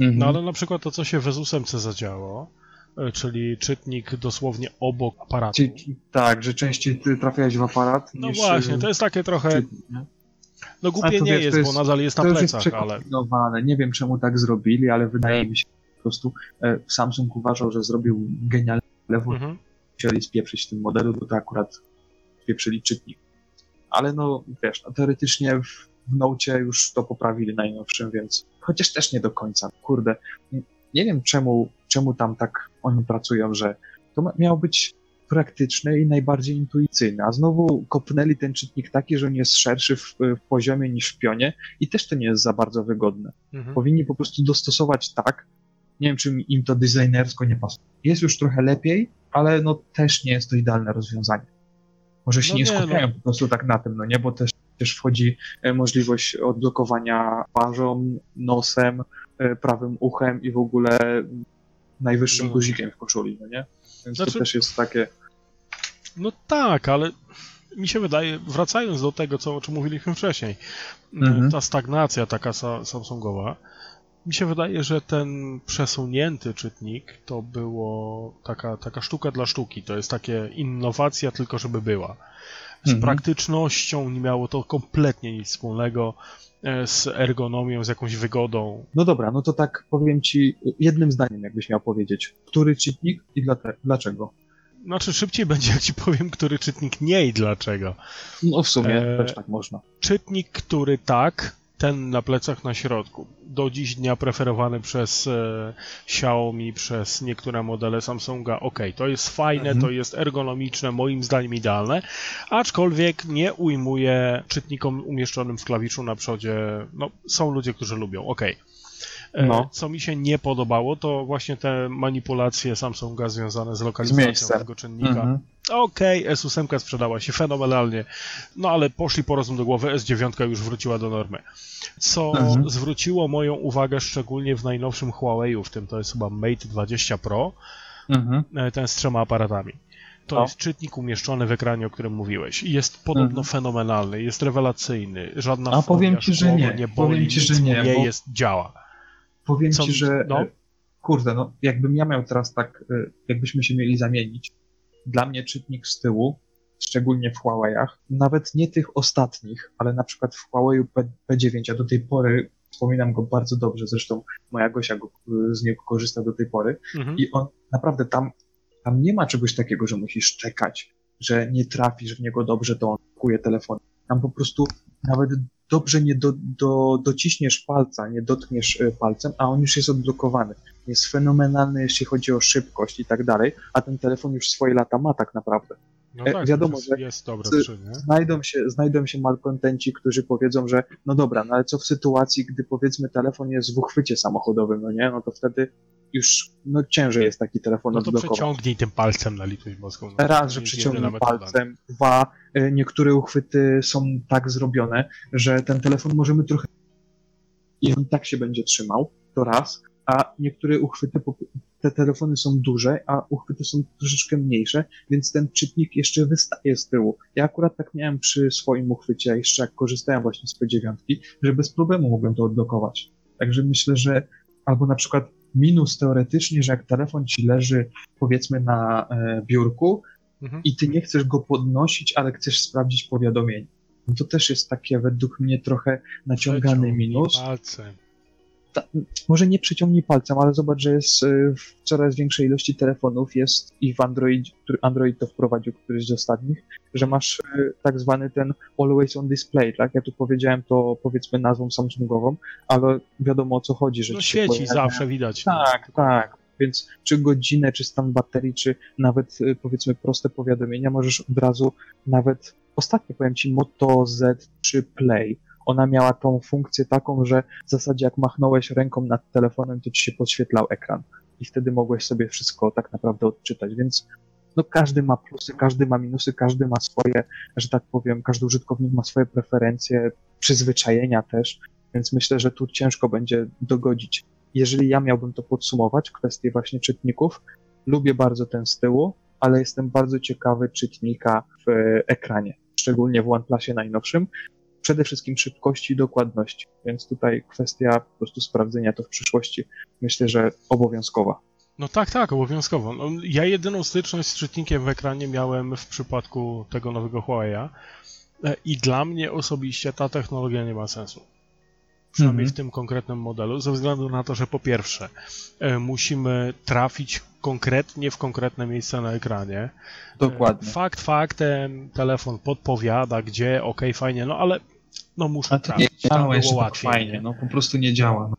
Mhm. No ale na przykład to, co się w Asus MC zadziało, e, czyli czytnik dosłownie obok aparatu. Czyli,
tak, że częściej trafiałeś w aparat
No niż... właśnie, to jest takie trochę... Czytnik, no głupie nie wiesz, jest, jest, bo nadal jest na plecach, jest ale...
Nie wiem, czemu tak zrobili, ale wydaje mi się, po prostu e, Samsung uważał, że zrobił genialny lewo, mhm. chcieli spieprzyć w tym modelu, to, to akurat spieprzyli czytnik. Ale no, wiesz, no, teoretycznie w, w już to poprawili najnowszym, więc chociaż też nie do końca. Kurde, nie wiem czemu, czemu tam tak oni pracują, że to miało być praktyczne i najbardziej intuicyjne. A znowu kopnęli ten czytnik taki, że on jest szerszy w, w poziomie niż w pionie i też to nie jest za bardzo wygodne. Mhm. Powinni po prostu dostosować tak, nie wiem, czy im to designersko nie pasuje. Jest już trochę lepiej, ale no też nie jest to idealne rozwiązanie. Może się no nie, nie skupiają no. po prostu tak na tym, no nie, bo też, też wchodzi e, możliwość odblokowania twarzą, nosem, e, prawym uchem i w ogóle najwyższym no. guzikiem w koszuli, no nie? Więc znaczy, to też jest takie...
No tak, ale mi się wydaje, wracając do tego, co, o czym mówiliśmy wcześniej, mhm. ta stagnacja taka Samsungowa, mi się wydaje, że ten przesunięty czytnik to było taka, taka sztuka dla sztuki. To jest takie innowacja, tylko żeby była. Z mhm. praktycznością nie miało to kompletnie nic wspólnego e, z ergonomią, z jakąś wygodą.
No dobra, no to tak powiem ci jednym zdaniem, jakbyś miał powiedzieć. Który czytnik i dlaczego?
Znaczy szybciej będzie, jak ci powiem, który czytnik nie i dlaczego.
No w sumie e... też tak można.
Czytnik, który tak, ten na plecach na środku. Do dziś dnia preferowany przez e, Xiaomi, przez niektóre modele Samsunga. Ok, to jest fajne, mhm. to jest ergonomiczne, moim zdaniem idealne, aczkolwiek nie ujmuje czytnikom umieszczonym w klawiszu na przodzie. No, są ludzie, którzy lubią. Ok. E, no. Co mi się nie podobało, to właśnie te manipulacje Samsunga związane z lokalizacją tego czynnika. Mhm. Okej, okay, S8 sprzedała się fenomenalnie, no ale poszli po rozum do głowy, S9 już wróciła do normy. Co mhm. zwróciło moją uwagę szczególnie w najnowszym Huawei'u, w tym to jest chyba Mate 20 Pro, mhm. E, ten z trzema aparatami. To no. jest czytnik umieszczony w ekranie, o którym mówiłeś. Jest podobno mhm. fenomenalny, jest rewelacyjny, żadna
A powiem ci, że nie.
nie boli, powiem ci, że nie, nie jest, działa.
Powiem Co, ci, że no? E, kurde, no jakbym ja miał teraz tak, e, jakbyśmy się mieli zamienić, dla mnie czytnik z tyłu, szczególnie w Huawei'ach, nawet nie tych ostatnich, ale na przykład w Huawei'u P, P9, ja do tej pory wspominam go bardzo dobrze, zresztą moja Gosia go, z niego korzysta do tej pory mhm. i on naprawdę tam, tam nie ma czegoś takiego, że musisz czekać, że nie trafisz w niego dobrze, to on kuje telefon. Tam po prostu nawet dobrze nie do, do, dociśniesz palca, nie dotkniesz e, palcem, a on już jest odblokowany. Jest fenomenalny, jeśli chodzi o szybkość i tak dalej, a ten telefon już swoje lata ma tak naprawdę.
No e, tak, Wiadomo, że jest dobre
znajdą, się, znajdą się malkontenci, którzy powiedzą, że no dobra, no ale co w sytuacji, gdy powiedzmy telefon jest w uchwycie samochodowym, no nie, no to wtedy już no, ciężej jest taki telefon
no to odblokować. przeciągnij tym palcem na litość boską.
No, Raz, że przeciągnij palcem. Dwa, y, niektóre uchwyty są tak zrobione, że ten telefon możemy trochę i on tak się będzie trzymał, to raz, a niektóre uchwyty, te telefony są duże, a uchwyty są troszeczkę mniejsze, więc ten czytnik jeszcze wystaje z tyłu. Ja akurat tak miałem przy swoim uchwycie, jeszcze jak korzystałem właśnie z P9, że bez problemu mogłem to odblokować. Także myślę, że albo na przykład minus teoretycznie, że jak telefon ci leży powiedzmy na e, biurku mhm. i ty nie chcesz go podnosić, ale chcesz sprawdzić powiadomienie. No to też jest takie według mnie trochę naciągany minus.
Palce
ta, może nie przyciągnij palcem, ale zobacz, że jest y, w coraz większej ilości telefonów jest i w Android, który Android to wprowadził, któryś z ostatnich, że masz y, tak zwany ten always on display, tak? Ja tu powiedziałem to powiedzmy nazwą Samsungową, ale wiadomo o co chodzi, że
no świeci pojawia... zawsze widać.
Tak, tak. Więc czy godzinę, czy stan baterii, czy nawet y, powiedzmy proste powiadomienia możesz od razu nawet ostatnio powiem ci Moto Z3 Play ona miała tą funkcję taką, że w zasadzie jak machnąłeś ręką nad telefonem, to ci się podświetlał ekran i wtedy mogłeś sobie wszystko tak naprawdę odczytać, więc no każdy ma plusy, każdy ma minusy, każdy ma swoje, że tak powiem, każdy użytkownik ma swoje preferencje, przyzwyczajenia też, Więc myślę, że tu ciężko będzie dogodzić. Jeżeli ja miałbym to podsumować, kwestię właśnie czytników, lubię bardzo ten z tyłu, ale jestem bardzo ciekawy czytnika w ekranie, szczególnie w OnePlusie najnowszym. Przede wszystkim szybkości i dokładności, więc tutaj kwestia po prostu sprawdzenia to w przyszłości myślę, że obowiązkowa.
No tak, tak, obowiązkowo. No, ja jedyną styczność z czytnikiem w ekranie miałem w przypadku tego nowego Huawei'a e, i dla mnie osobiście ta technologia nie ma sensu. Przynajmniej mhm. w tym konkretnym modelu, ze względu na to, że po pierwsze e, musimy trafić konkretnie w konkretne miejsce na ekranie.
Dokładnie.
E, fakt faktem, telefon podpowiada, gdzie, ok, fajnie, no ale no muszę
A to trafić. nie działa jeszcze tak fajnie, no po prostu nie działa. No.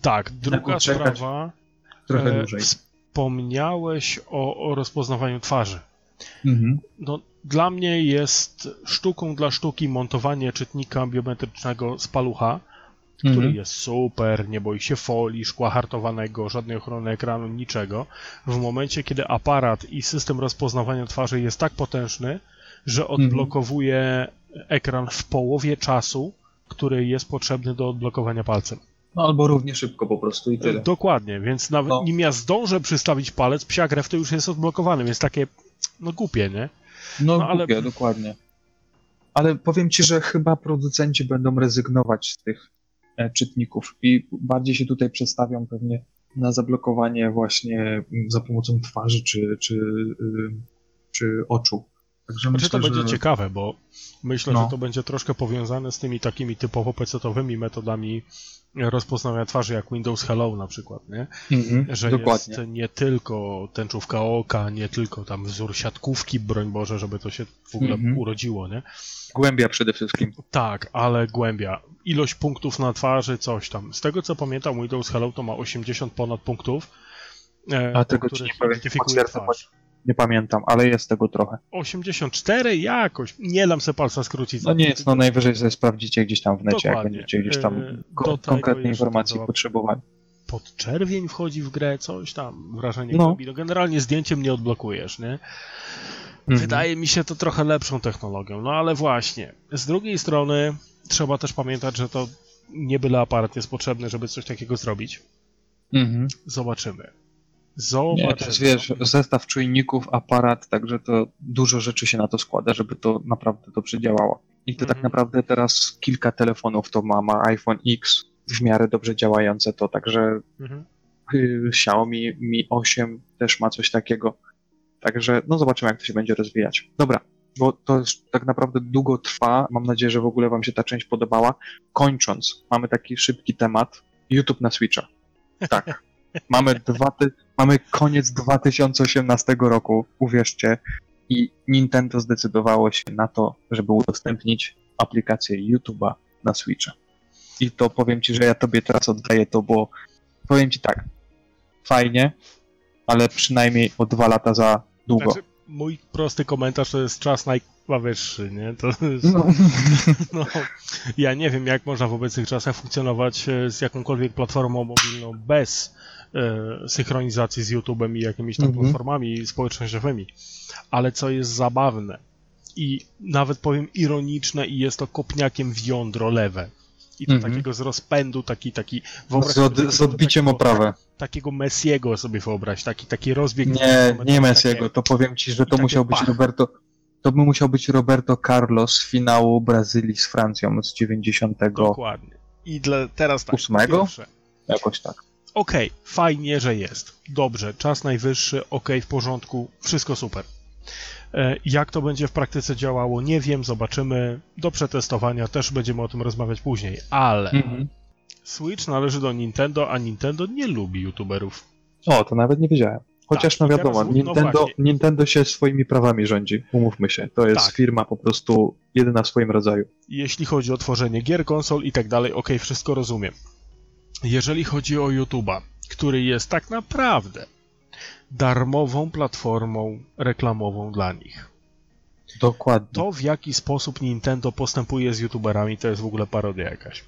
Tak, druga sprawa
trochę e, dłużej.
Wspomniałeś o, o rozpoznawaniu twarzy. Mhm. No, dla mnie jest sztuką dla sztuki montowanie czytnika biometrycznego z palucha, który mhm. jest super, nie boi się folii, szkła hartowanego, żadnej ochrony ekranu, niczego. W momencie, kiedy aparat i system rozpoznawania twarzy jest tak potężny, że mhm. odblokowuje mhm. ekran w połowie czasu, który jest potrzebny do odblokowania palcem.
No albo równie szybko po prostu i tyle.
Dokładnie, więc nawet no. nim ja zdążę przystawić palec, psia krew to już jest odblokowany, więc takie, no głupie, nie?
No, no głupie, ale... dokładnie. Ale powiem ci, że chyba producenci będą rezygnować z tych czytników i bardziej się tutaj przestawią pewnie na zablokowanie właśnie mm, za pomocą twarzy czy, czy, y, czy oczu.
Także znaczy, myślę, to będzie ciekawe, bo myślę, no. że to będzie troszkę powiązane z tymi takimi typowo pecetowymi metodami rozpoznania twarzy jak Windows Hello na przykład, nie? Mm-hmm, że dokładnie. jest nie tylko tęczówka oka, nie tylko tam wzór siatkówki, broń Boże, żeby to się w ogóle mm-hmm. urodziło, nie?
Głębia przede wszystkim.
Tak, ale głębia. Ilość punktów na twarzy, coś tam. Z tego co pamiętam, Windows Hello to ma 80 ponad punktów.
E, A tego ci nie powiem, twarz. Nie pamiętam, ale jest tego trochę.
84 jakoś. Nie dam se palca skrócić.
No nic, no najwyżej sobie sprawdzicie gdzieś tam w necie, Dokładnie. jak będziecie gdzieś tam e, ko- konkretnej informacji potrzebowali.
Pod czerwień wchodzi w grę, coś tam, wrażenie no. No generalnie zdjęciem nie odblokujesz, nie? Mhm. Wydaje mi się to trochę lepszą technologią, no ale właśnie. Z drugiej strony trzeba też pamiętać, że to nie byle aparat jest potrzebny, żeby coś takiego zrobić. Mhm. Zobaczymy.
Zobacz. Nie, to jest, wiesz, zestaw czujników, aparat, także to dużo rzeczy się na to składa, żeby to naprawdę dobrze działało. I to tak mhm. tak naprawdę teraz kilka telefonów to ma, ma iPhone X w miarę dobrze działające to, także mhm. Y, Xiaomi Mi 8 też ma coś takiego. Także no zobaczymy, jak to się będzie rozwijać. Dobra, bo to już tak naprawdę długo trwa. Mam nadzieję, że w ogóle Wam się ta część podobała. Kończąc, mamy taki szybki temat. YouTube na Switcha. Tak. Mamy, dwa ty... Mamy koniec 2018 roku, uwierzcie, i Nintendo zdecydowało się na to, żeby udostępnić aplikację YouTube'a na Switcha. I to powiem ci, że ja tobie teraz oddaję to, bo powiem ci tak, fajnie, ale przynajmniej o dwa lata za długo. Znaczy,
mój prosty komentarz to jest czas najwyższy, nie? To jest, no. no. ja nie wiem, jak można w obecnych czasach funkcjonować e, z jakąkolwiek platformą mobilną bez synchronizacji z YouTube'em i jakimiś tam mhm. platformami społecznościowymi. Ale co jest zabawne i nawet powiem ironiczne i jest to kopniakiem w jądro lewe. I to mhm. takiego z rozpędu, taki, taki...
Z, od, z odbiciem oprawę.
Takiego Messiego sobie wyobraź, taki, taki rozbieg...
Nie, nie Messiego, to powiem ci, że to musiał być Roberto... To by musiał być Roberto Carlos z finału Brazylii z Francją z 90.
Dokładnie. I dla, teraz tak.
Ósmego? Jakoś tak
okej, okay, fajnie, że jest. Dobrze, czas najwyższy, ok, w porządku, wszystko super. E, jak to będzie w praktyce działało, nie wiem, zobaczymy. Do przetestowania też będziemy o tym rozmawiać później, ale mhm. Switch należy do Nintendo, a Nintendo nie lubi youtuberów.
O, to nawet nie wiedziałem. Chociaż tak, no wiadomo, teraz, Nintendo, no Nintendo się swoimi prawami rządzi, umówmy się. To jest tak. firma po prostu jedyna w swoim rodzaju.
Jeśli chodzi o tworzenie gier, konsol i tak dalej, ok, wszystko rozumiem jeżeli chodzi o YouTube'a, który jest tak naprawdę darmową platformą reklamową dla nich.
Dokładnie.
To, w jaki sposób Nintendo postępuje z YouTuberami, to jest w ogóle parodia jakaś.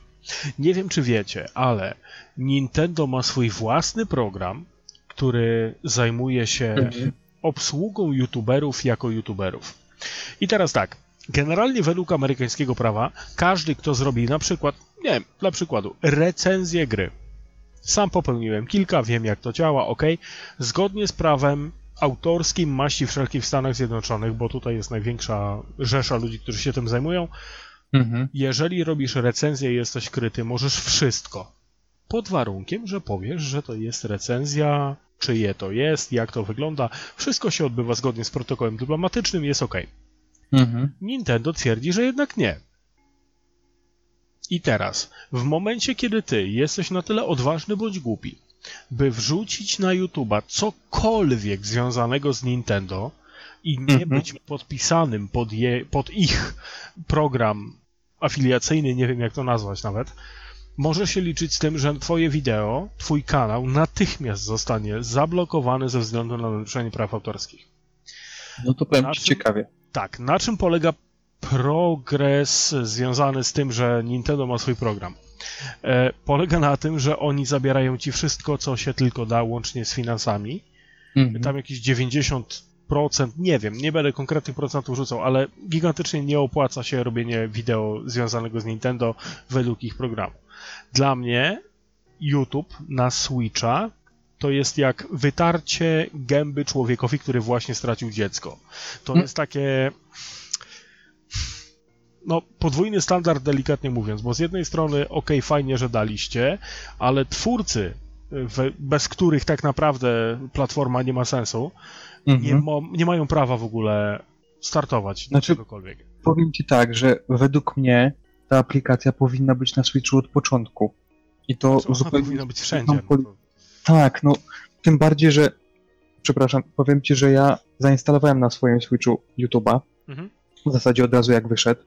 Nie wiem, czy wiecie, ale Nintendo ma swój własny program, który zajmuje się mhm. obsługą YouTuberów jako YouTuberów. I teraz tak, generalnie według amerykańskiego prawa, każdy, kto zrobi na przykład nie wiem, dla przykładu, recenzję gry. Sam popełniłem kilka, wiem jak to działa, ok. Zgodnie z prawem autorskim maści wszelkich w Stanach Zjednoczonych, bo tutaj jest największa rzesza ludzi, którzy się tym zajmują. Mhm. Jeżeli robisz recenzję i jesteś kryty, możesz wszystko. Pod warunkiem, że powiesz, że to jest recenzja, czyje to jest, jak to wygląda. Wszystko się odbywa zgodnie z protokołem dyplomatycznym, jest ok. Mhm. Nintendo twierdzi, że jednak nie. I teraz, w momencie, kiedy ty jesteś na tyle odważny bądź głupi, by wrzucić na YouTube'a cokolwiek związanego z Nintendo i nie mhm. być podpisanym pod, je, pod ich program afiliacyjny, nie wiem jak to nazwać nawet, może się liczyć z tym, że twoje wideo, twój kanał natychmiast zostanie zablokowany ze względu na naruszenie praw autorskich.
No to powiem ci ciekawie.
Tak, na czym polega progres związany z tym, że Nintendo ma swój program? E, polega na tym, że oni zabierają ci wszystko, co się tylko da, łącznie z finansami. Mhm. Tam jakieś 90 nie wiem, nie będę konkretnych procentów rzucał, ale gigantycznie nie opłaca się robienie wideo związanego z Nintendo według ich programu. Dla mnie YouTube na Switcha to jest jak wytarcie gęby człowiekowi, który właśnie stracił dziecko. To hmm. jest takie no, podwójny standard, delikatnie mówiąc, bo z jednej strony, ok, fajnie, że daliście, ale twórcy, bez których tak naprawdę platforma nie ma sensu, mhm. nie, mo, nie, mają prawa w ogóle startować znaczy, czegokolwiek.
Powiem ci tak, że według mnie ta aplikacja powinna być na Switchu od początku. I to
znaczy, zupełnie. powinna być wszędzie.
Poli... Tak, no tym bardziej, że. Przepraszam, powiem ci, że ja zainstalowałem na swoim Switchu YouTube'a. Mhm. W zasadzie od razu jak wyszedł.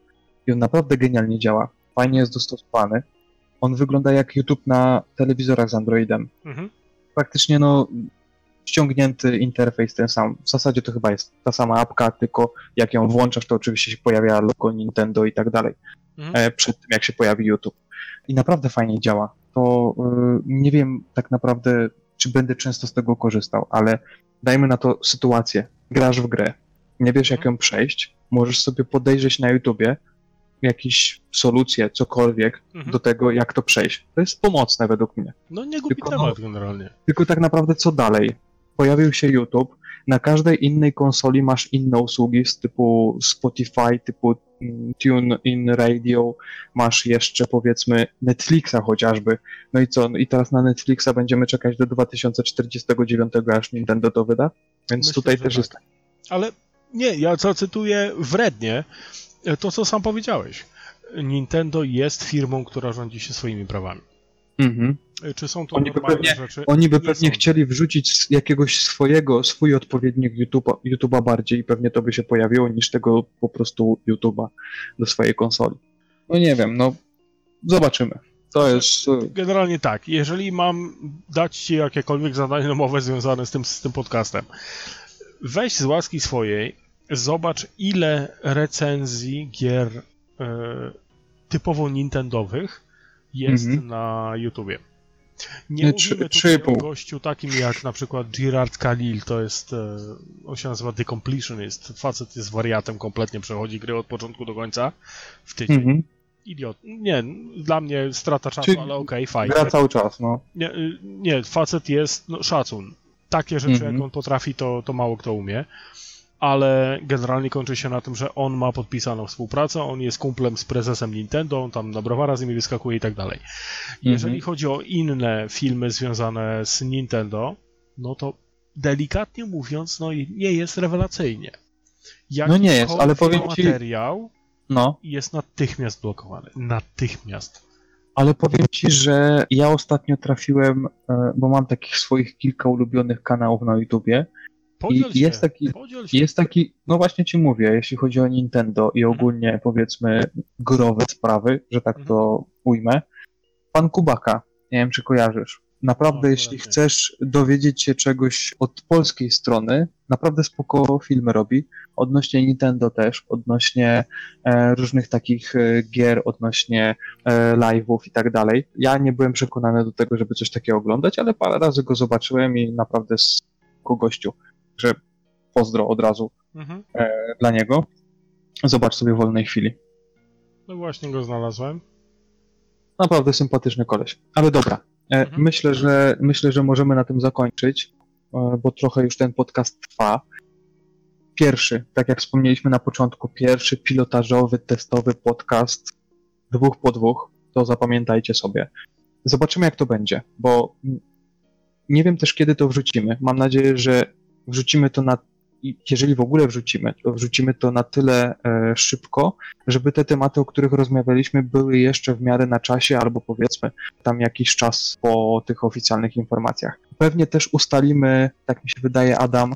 I on naprawdę genialnie działa. Fajnie jest dostosowany. On wygląda jak YouTube na telewizorach z Androidem. Mhm. Praktycznie no ściągnięty interfejs ten sam. W zasadzie to chyba jest ta sama apka, tylko jak ją włączasz, to oczywiście się pojawia logo Nintendo i tak dalej. Mhm. E, przed tym, jak się pojawi YouTube. I naprawdę fajnie działa. To yy, nie wiem tak naprawdę, czy będę często z tego korzystał, ale dajmy na to sytuację. Grasz w grę, nie wiesz, jak mhm. ją przejść, możesz sobie podejrzeć na YouTubie, jakieś solucje, cokolwiek mhm. do tego, jak to przejść. To jest pomocne według mnie.
No nie głupi tylko, temat generalnie.
Tylko tak naprawdę co dalej? Pojawił się YouTube, na każdej innej konsoli masz inne usługi z typu Spotify, typu mm, Tune in Radio, masz jeszcze powiedzmy Netflixa chociażby. No i co? No I teraz na Netflixa będziemy czekać do 2049, aż Nintendo to wyda? Więc Myślę, tutaj też tak. jest.
Ale nie, ja co cytuję wrednie, to, co sam powiedziałeś. Nintendo jest firmą, która rządzi się swoimi prawami. Mhm. E, czy są to oni normalne
pewnie,
rzeczy?
Oni by pewnie są. chcieli wrzucić jakiegoś swojego, swój odpowiednik YouTube'a, YouTube'a bardziej i pewnie to by się pojawiło niż tego po prostu YouTube'a do swojej konsoli. No nie wiem, no zobaczymy. To jest... E,
Generalnie tak, jeżeli mam dać ci jakiekolwiek zadanie domowe związane z tym, z tym podcastem, weź z łaski swojej zobacz ile recenzji gier e, typowo nintendowych jest mhm. na YouTubie. Nie, nie mówimy tutaj o gościu takim jak na przykład Girard Khalil, to jest, e, on się nazywa The Completionist, facet jest wariatem, kompletnie przechodzi gry od początku do końca w tydzień. Mhm. Idiot. Nie, dla mnie strata czasu, Czyli ale okej, okay, fajnie.
Gra cały czas, no.
Nie, y, nie facet jest, no, szacun. Takie rzeczy, mhm. jak on potrafi, to, to mało kto umie ale generalnie kończy się na tym, że on ma podpisaną współpracę, on jest kumplem z prezesem Nintendo, on tam na browara z nimi wyskakuje i tak dalej. Jeżeli mhm. chodzi o inne filmy związane z Nintendo, no to delikatnie mówiąc, no nie jest rewelacyjnie.
no nie jest, ale powiem
ci... materiał no. jest natychmiast blokowany. Natychmiast.
Ale powiem ci, że ja ostatnio trafiłem, e, bo mam takich swoich kilka ulubionych kanałów na YouTubie,
i
jest taki, jest taki, no właśnie ci mówię, jeśli chodzi o Nintendo i mhm. ogólnie mhm. powiedzmy growe sprawy, że tak mhm. to ujmę. Pan Kubaka, nie wiem czy kojarzysz. Naprawdę, no, jeśli chcesz dowiedzieć się czegoś od polskiej strony, naprawdę spoko filmy robi. Odnośnie Nintendo też, odnośnie e, różnych takich e, gier, odnośnie e, live'ów i tak dalej. Ja nie byłem przekonany do tego, żeby coś takiego oglądać, ale parę razy go zobaczyłem i naprawdę z gościu. Także pozdro od razu mhm. e, dla niego. Zobacz sobie w wolnej chwili.
No właśnie go znalazłem.
Naprawdę sympatyczny koleś. Ale dobra, e, mhm. myślę, że, myślę, że możemy na tym zakończyć, e, bo trochę już ten podcast trwa. Pierwszy, tak jak wspomnieliśmy na początku, pierwszy pilotażowy, testowy podcast dwóch po dwóch, to zapamiętajcie sobie. Zobaczymy, jak to będzie, bo nie wiem też, kiedy to wrzucimy. Mam nadzieję, że wrzucimy to na jeżeli w ogóle wrzucimy, to wrzucimy to na tyle e, szybko, żeby te tematy, o których rozmawialiśmy, były jeszcze w miarę na czasie, albo powiedzmy tam jakiś czas po tych oficjalnych informacjach. Pewnie też ustalimy, tak mi się wydaje, Adam,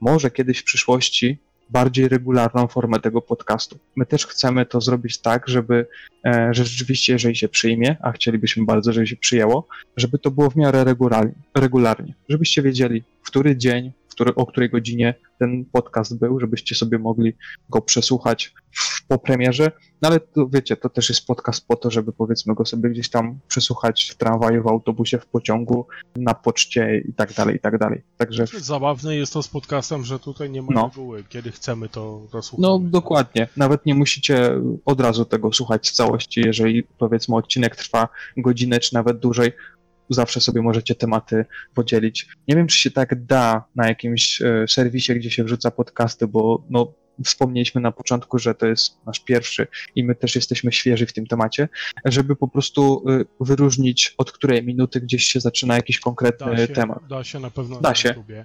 może kiedyś w przyszłości bardziej regularną formę tego podcastu. My też chcemy to zrobić tak, żeby, e, że rzeczywiście, jeżeli się przyjmie, a chcielibyśmy bardzo, żeby się przyjęło, żeby to było w miarę regularnie, regularnie żebyście wiedzieli, który dzień, który, o której godzinie ten podcast był, żebyście sobie mogli go przesłuchać w, po premierze. No ale to, wiecie, to też jest podcast po to, żeby powiedzmy go sobie gdzieś tam przesłuchać w tramwaju, w autobusie, w pociągu, na poczcie i tak dalej, i tak dalej. Także...
Zabawne jest to z podcastem, że tutaj nie ma no. reguły. Kiedy chcemy, to
słuchamy. No dokładnie. Nawet nie musicie od razu tego słuchać w całości, jeżeli powiedzmy odcinek trwa godzinę czy nawet dłużej, zawsze sobie możecie tematy podzielić. Nie wiem, czy się tak da na jakimś e, serwisie, gdzie się wrzuca podcasty, bo no, wspomnieliśmy na początku, że to jest nasz pierwszy i my też jesteśmy świeży w tym temacie, żeby po prostu e, wyróżnić od której minuty gdzieś się zaczyna jakiś konkretny
da
się, temat.
Da się na pewno da na się. YouTubie.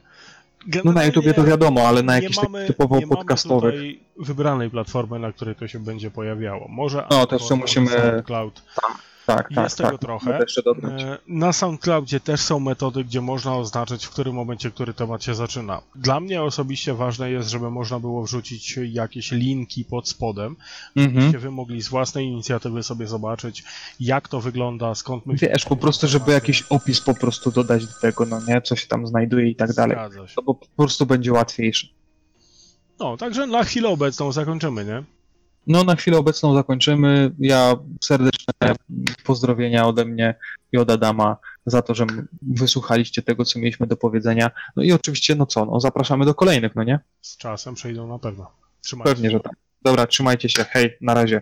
Generalnie no na YouTubie to wiadomo, ale na jakichś mamy, typowo nie podcastowych.
Mamy wybranej platformy, na której to się będzie pojawiało. Może
no, to jeszcze musimy.
Cloud.
Tak tak,
tak, Jest tego tak, trochę. E, na SoundCloudzie też są metody, gdzie można oznaczyć, w którym momencie który temat się zaczyna. Dla mnie osobiście ważne jest, żeby można było wrzucić jakieś linki pod spodem, mhm. żebyście wy mogli z własnej inicjatywy sobie zobaczyć, jak to wygląda, skąd my...
Wiesz, po prostu, żeby jakiś opis po prostu dodać do tego, no nie, co się tam znajduje i tak dalej. To po prostu będzie łatwiejsze.
No, także na chwilę obecną zakończymy, nie?
No, na chwilę obecną zakończymy. Ja serdeczne pozdrowienia ode mnie i od Adama za to, że wysłuchaliście tego, co mieliśmy do powiedzenia. No i oczywiście, no co, no zapraszamy do kolejnych, no nie?
Z czasem przejdą na pewno. Trzymajcie
Pewnie, się. że tak. Dobra, trzymajcie się. Hej, na razie.